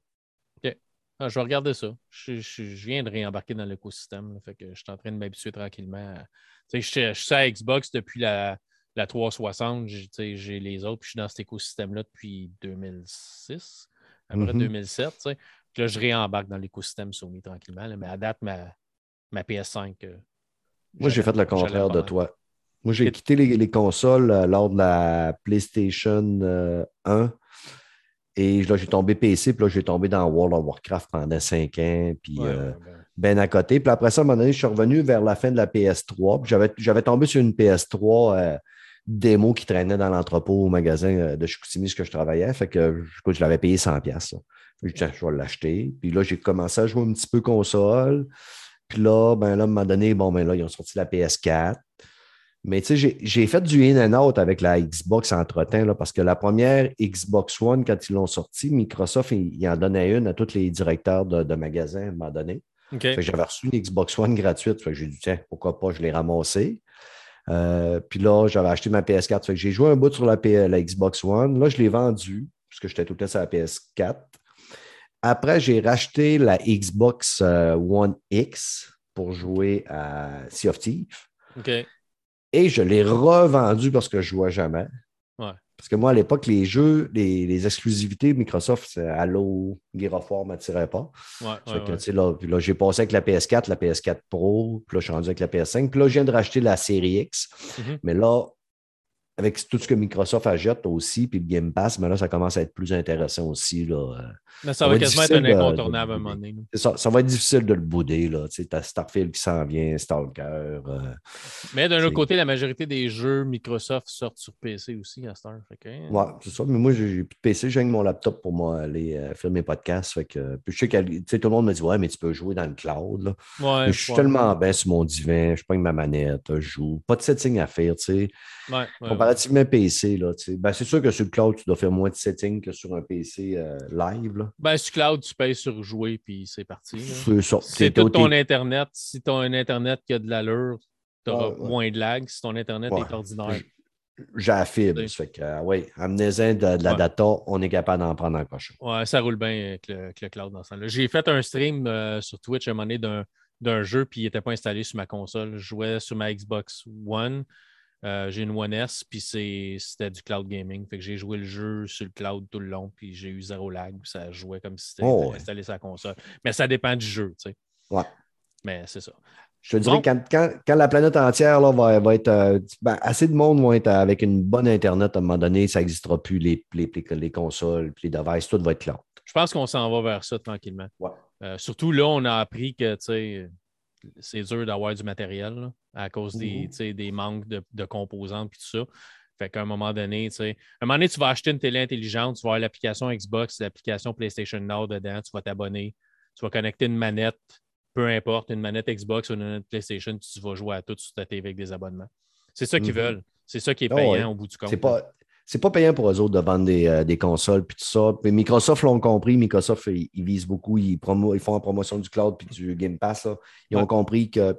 Ah, je vais regarder ça. Je, viens de réembarquer dans l'écosystème. Fait que je suis en train de m'habituer tranquillement. Je, je, suis à Xbox depuis la, la 360. J'ai les autres. Puis je suis dans cet écosystème-là depuis 2006, après 2007. Puis là, je réembarque dans l'écosystème Sony tranquillement. mais à date, ma, ma PS5. Euh, Moi, j'ai fait le contraire de toi. Moi, j'ai quitté les, consoles euh, lors de la PlayStation 1 euh, et là, j'ai tombé PC, puis là, j'ai tombé dans World of Warcraft pendant cinq ans, puis euh, ben à côté. Puis après ça, à un moment donné, je suis revenu vers la fin de la PS3, puis j'avais tombé sur une PS3 euh, démo qui traînait dans l'entrepôt au magasin de Chicoutimi, ce que je travaillais. Fait que je l'avais payé 100$. Je dit, je vais l'acheter. Puis là, j'ai commencé à jouer un petit peu console. Puis là, ben là, à un moment donné, bon, ben là, ils ont sorti la PS4. Mais tu sais, j'ai fait du in and out avec la Xbox entre-temps, parce que la première Xbox One, quand ils l'ont sorti, Microsoft, il, en donnait une à tous les directeurs de, magasins à un moment donné. J'avais reçu une Xbox One gratuite. j'ai dit, tiens, pourquoi pas, je l'ai ramassé. Euh, puis là, j'avais acheté ma PS4. j'ai joué un bout sur la, la Xbox One. Là, je l'ai vendu, parce que j'étais tout le temps sur la PS4. Après, j'ai racheté la Xbox euh, One X pour jouer à Sea of Thieves. Et je l'ai revendu parce que je ne jouais jamais. Parce que moi, à l'époque, les jeux, les, exclusivités Microsoft, Halo, Gear of War ne m'attiraient pas. là, j'ai passé avec la PS4, la PS4 Pro, puis là, je suis rendu avec la PS5. Puis là, je viens de racheter la série X. Mm-hmm. Mais là, avec tout ce que Microsoft ajoute aussi, puis le Game Pass, mais là, ça commence à être plus intéressant aussi. Là. Mais ça, va, quasiment être un incontournable à un moment donné. Ça, ça va être difficile de le bouder. Tu as Starfield qui s'en vient, Stalker. Euh, mais d'un autre côté, la majorité des jeux Microsoft sortent sur PC aussi à Star. Hein. Oui, c'est ça. Mais moi, j'ai plus de PC, j'ai mon laptop pour moi aller euh, faire mes podcasts. Fait que, puis je sais que tout le monde me dit Ouais, mais tu peux jouer dans le cloud. Là. Ouais, je suis tellement bien sur mon divan, je prends ma manette, je joue. Pas de setting à faire. tu sais. Ouais, Comparativement PC, là, ben, c'est sûr que sur le cloud, tu dois faire moins de settings que sur un PC euh, live. Là. Ben, sur cloud, tu payes sur jouer, puis c'est parti. C'est tout ton Internet. Si tu as un Internet qui a de l'allure, tu auras moins de lag. Si ton Internet est ordinaire. J'ai la fibre. Ça fait que, euh, oui, amenez-en de, la data, on est capable d'en prendre en cochon. Ouais, ça roule bien avec le, cloud dans ce là J'ai fait un stream euh, sur Twitch à un moment donné d'un jeu, puis il n'était pas installé sur ma console. Je jouais sur ma Xbox One. Euh, j'ai une One S, puis c'était du cloud gaming. Fait que j'ai joué le jeu sur le cloud tout le long, puis j'ai eu zéro lag. Ça jouait comme si c'était oh, installé sur la console. Mais ça dépend du jeu, tu sais. Ouais. Mais c'est ça. Je te dirais, quand, quand, la planète entière là, va, va être. Euh, ben, assez de monde vont être avec une bonne Internet à un moment donné, ça n'existera plus, les, les, les, consoles, les devices, tout va être cloud. Je pense qu'on s'en va vers ça tranquillement. Ouais. Euh, surtout là, on a appris que, tu sais, c'est dur d'avoir du matériel à cause des, mmh des manques de, composants et tout ça. Fait qu'à un moment donné, à un moment donné, tu vas acheter une télé intelligente, tu vas avoir l'application Xbox, l'application PlayStation Now dedans, tu vas t'abonner, tu vas connecter une manette, peu importe, une manette Xbox ou une manette PlayStation, tu vas jouer à tout sur ta télé avec des abonnements. C'est ça qu'ils mmh veulent. C'est ça qui est ah payant au bout du compte. C'est pas, c'est pas payant pour eux autres de vendre des, euh, consoles puis tout ça. Microsoft l'ont compris. Microsoft, ils, visent beaucoup. Ils, ils, font la promotion du cloud puis du Game Pass. Ils ont compris que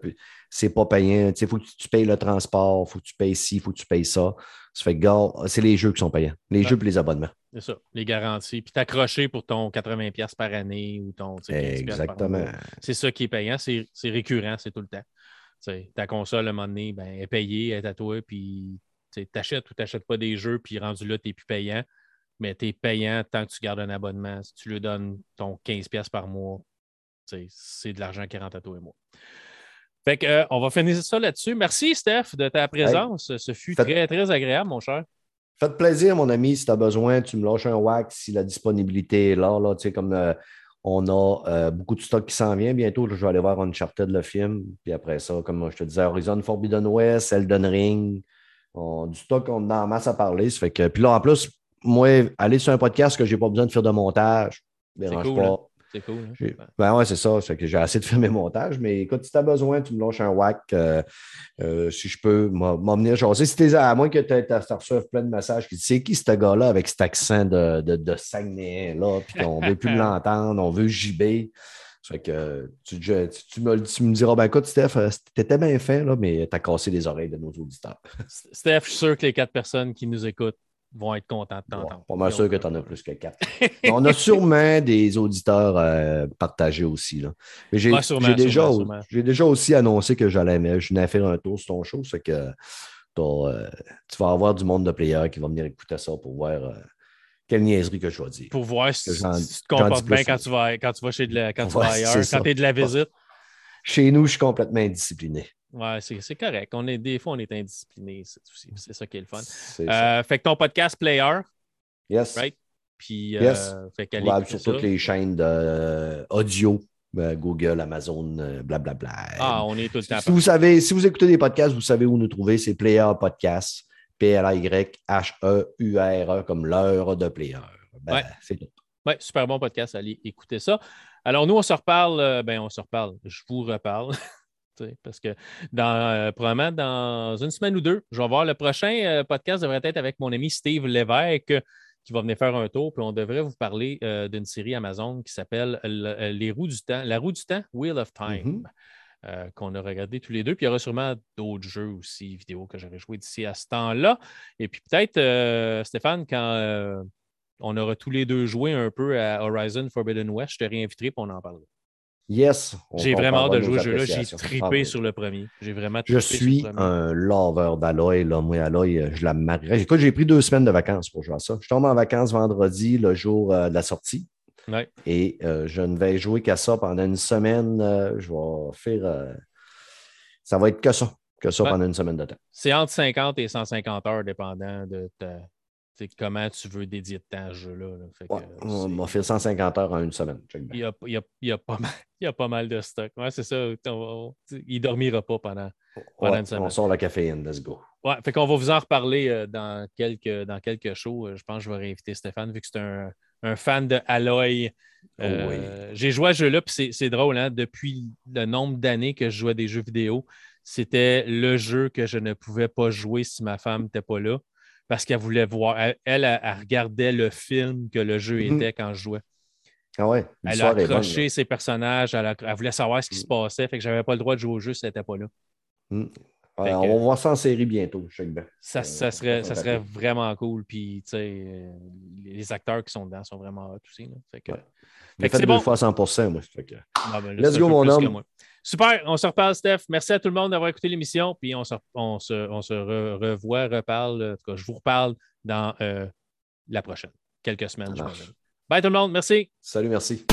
c'est pas payant. Il faut que tu payes le transport, il faut que tu payes ci, il faut que tu payes ça. Ça fait que, c'est les jeux qui sont payants. Les jeux et les abonnements. C'est ça, les garanties. Puis t'accrocher pour ton 80$ par année ou ton Exactement. C'est ça qui est payant. C'est récurrent, c'est tout le temps. ta console, à un moment donné, ben, est payée, elle est à toi, puis tu achètes ou tu n'achètes pas des jeux, puis rendu là, tu n'es plus payant. Mais tu es payant tant que tu gardes un abonnement. Si tu lui donnes ton 15$ par mois, c'est de l'argent qui rentre à toi et moi. Fait que, on va finir ça là-dessus. Merci, Steph, de ta présence. Ce fut très, très agréable, mon cher. Faites plaisir, mon ami. Si tu as besoin, tu me lâches un wax si la disponibilité est là. là tu sais, comme on a beaucoup de stock qui s'en vient. Bientôt, je vais aller voir Uncharted, le film. Puis après ça, comme je te disais, Horizon Forbidden West, Elden Ring. Du stock, on a en masse à parler. fait que, puis là, en plus, moi, aller sur un podcast que je n'ai pas besoin de faire de montage, dérange pas. Hein. C'est cool. Hein? Ben ouais, c'est ça. C'est que j'ai assez de faire mes montages. Mais écoute, si tu as besoin, tu me lâches un whack. Euh, euh, si je peux m'emmener jaser. Si t'es à moins que tu reçoives plein de messages qui disent C'est qui ce gars-là avec cet accent de, de, de là, puis qu'on ne veut plus l'entendre, on veut JB. Fait que tu, tu, me, tu, me, diras, ben écoute, Steph, euh, t'étais bien fait, là, mais t'as cassé les oreilles de nos auditeurs. Steph, je suis sûr que les quatre personnes qui nous écoutent vont être contents de t'entendre. pas mal sûr que tu en as plus que quatre. on a sûrement des auditeurs euh, partagés aussi. Là. Mais j'ai, déjà, j'ai déjà aussi annoncé que j'allais je venais faire un tour sur ton show. C'est que euh, tu vas avoir du monde de players qui va venir écouter ça pour voir euh, quelle niaiserie que je vais dire. Pour voir si, tu te comportes bien quand tu, vas, quand tu vas chez de la, quand tu vas ailleurs, quand tu es de la visite. Chez nous, je suis complètement indiscipliné. Ouais, c'est correct. On est, des fois, on est indiscipliné. C'est ça qui est le fun. Euh, fait que ton podcast Player. Yes. Right? Puis, euh, fait sur toutes les chaînes. Euh, Google, Amazon, blablabla. Bla, bla. Ah, on est tout le temps. Si vous, savez, si vous écoutez des podcasts, vous savez où nous trouver. C'est Player Podcast. P-L-A-Y-H-E-U-R-E, e, comme l'heure de Player. Ben, ouais. C'est tout. Oui, super bon podcast. Allez écouter ça. Alors, nous, on se reparle. ben, on se reparle. Je vous reparle. Parce que dans, euh, probablement dans une semaine ou deux, je vais voir le prochain euh, podcast devrait être avec mon ami Steve Lévesque qui va venir faire un tour, puis on devrait vous parler euh, d'une série Amazon qui s'appelle Les roues du temps, La roue du temps, Wheel of Time, mm-hmm. qu'on a regardé tous les deux. Puis il y aura sûrement d'autres jeux aussi, vidéos que j'aurais joué d'ici à ce temps-là. Et puis peut-être, Stéphane, quand on aura tous les deux joué un peu à Horizon Forbidden West, je te réinviterai pour on en parlera. Yes. J'ai vraiment hâte de jouer ce jeu-là. J'ai trippé sur le premier. J'ai vraiment Je suis un lover d'Aloy. Moi, Aloy, je la marierais. Écoute, j'ai pris deux semaines de vacances pour jouer à ça. Je tombe en vacances vendredi, le jour euh, de la sortie. Et euh, je ne vais jouer qu'à ça pendant une semaine. Euh, je vais faire. ça va être que ça. Que ça pendant une semaine de temps. C'est entre 50 et 150 heures, dépendant de ta, comment tu veux dédier de temps à ce jeu-là. on m'a fait 150 heures en une semaine. Il y, a, il, y a, pas mal, il y a pas mal de stock. Ouais, c'est ça. il ne dormira pas pendant, pendant une semaine. On sort la caféine, let's go. Ouais, fait qu'on va vous en reparler euh, dans quelques, dans quelques shows. Euh, je pense que je vais réinviter Stéphane, vu que c'est un, un, fan de Aloy. Oh euh, j'ai joué à ce jeu-là, puis c'est drôle, hein? depuis le nombre d'années que je jouais à des jeux vidéo, c'était le jeu que je ne pouvais pas jouer si ma femme n'était pas là parce qu'elle voulait voir. Elle, elle, regardait le film que le jeu mhm. était quand je jouais. Ah ouais, elle a accroché ses personnages, elle, voulait savoir ce qui se mm. passait, fait que j'avais pas le droit de jouer au jeu si elle n'était pas là. On va voir ça en série bientôt, je sais Ça, euh, ça, serait, ça serait vraiment cool. Puis, tu sais, euh, les acteurs qui sont dedans sont vraiment hot aussi. Là. Fait que, fait fait deux bon. fois 100 moi. Fait que... Ah, ben Let's go, mon homme. Super, on se reparle, Steph. Merci à tout le monde d'avoir écouté l'émission. Puis on se, on se, on se revoit, reparle. En tout cas, je vous reparle dans euh, la prochaine, quelques semaines. Bye tout le monde, merci. Salut, merci.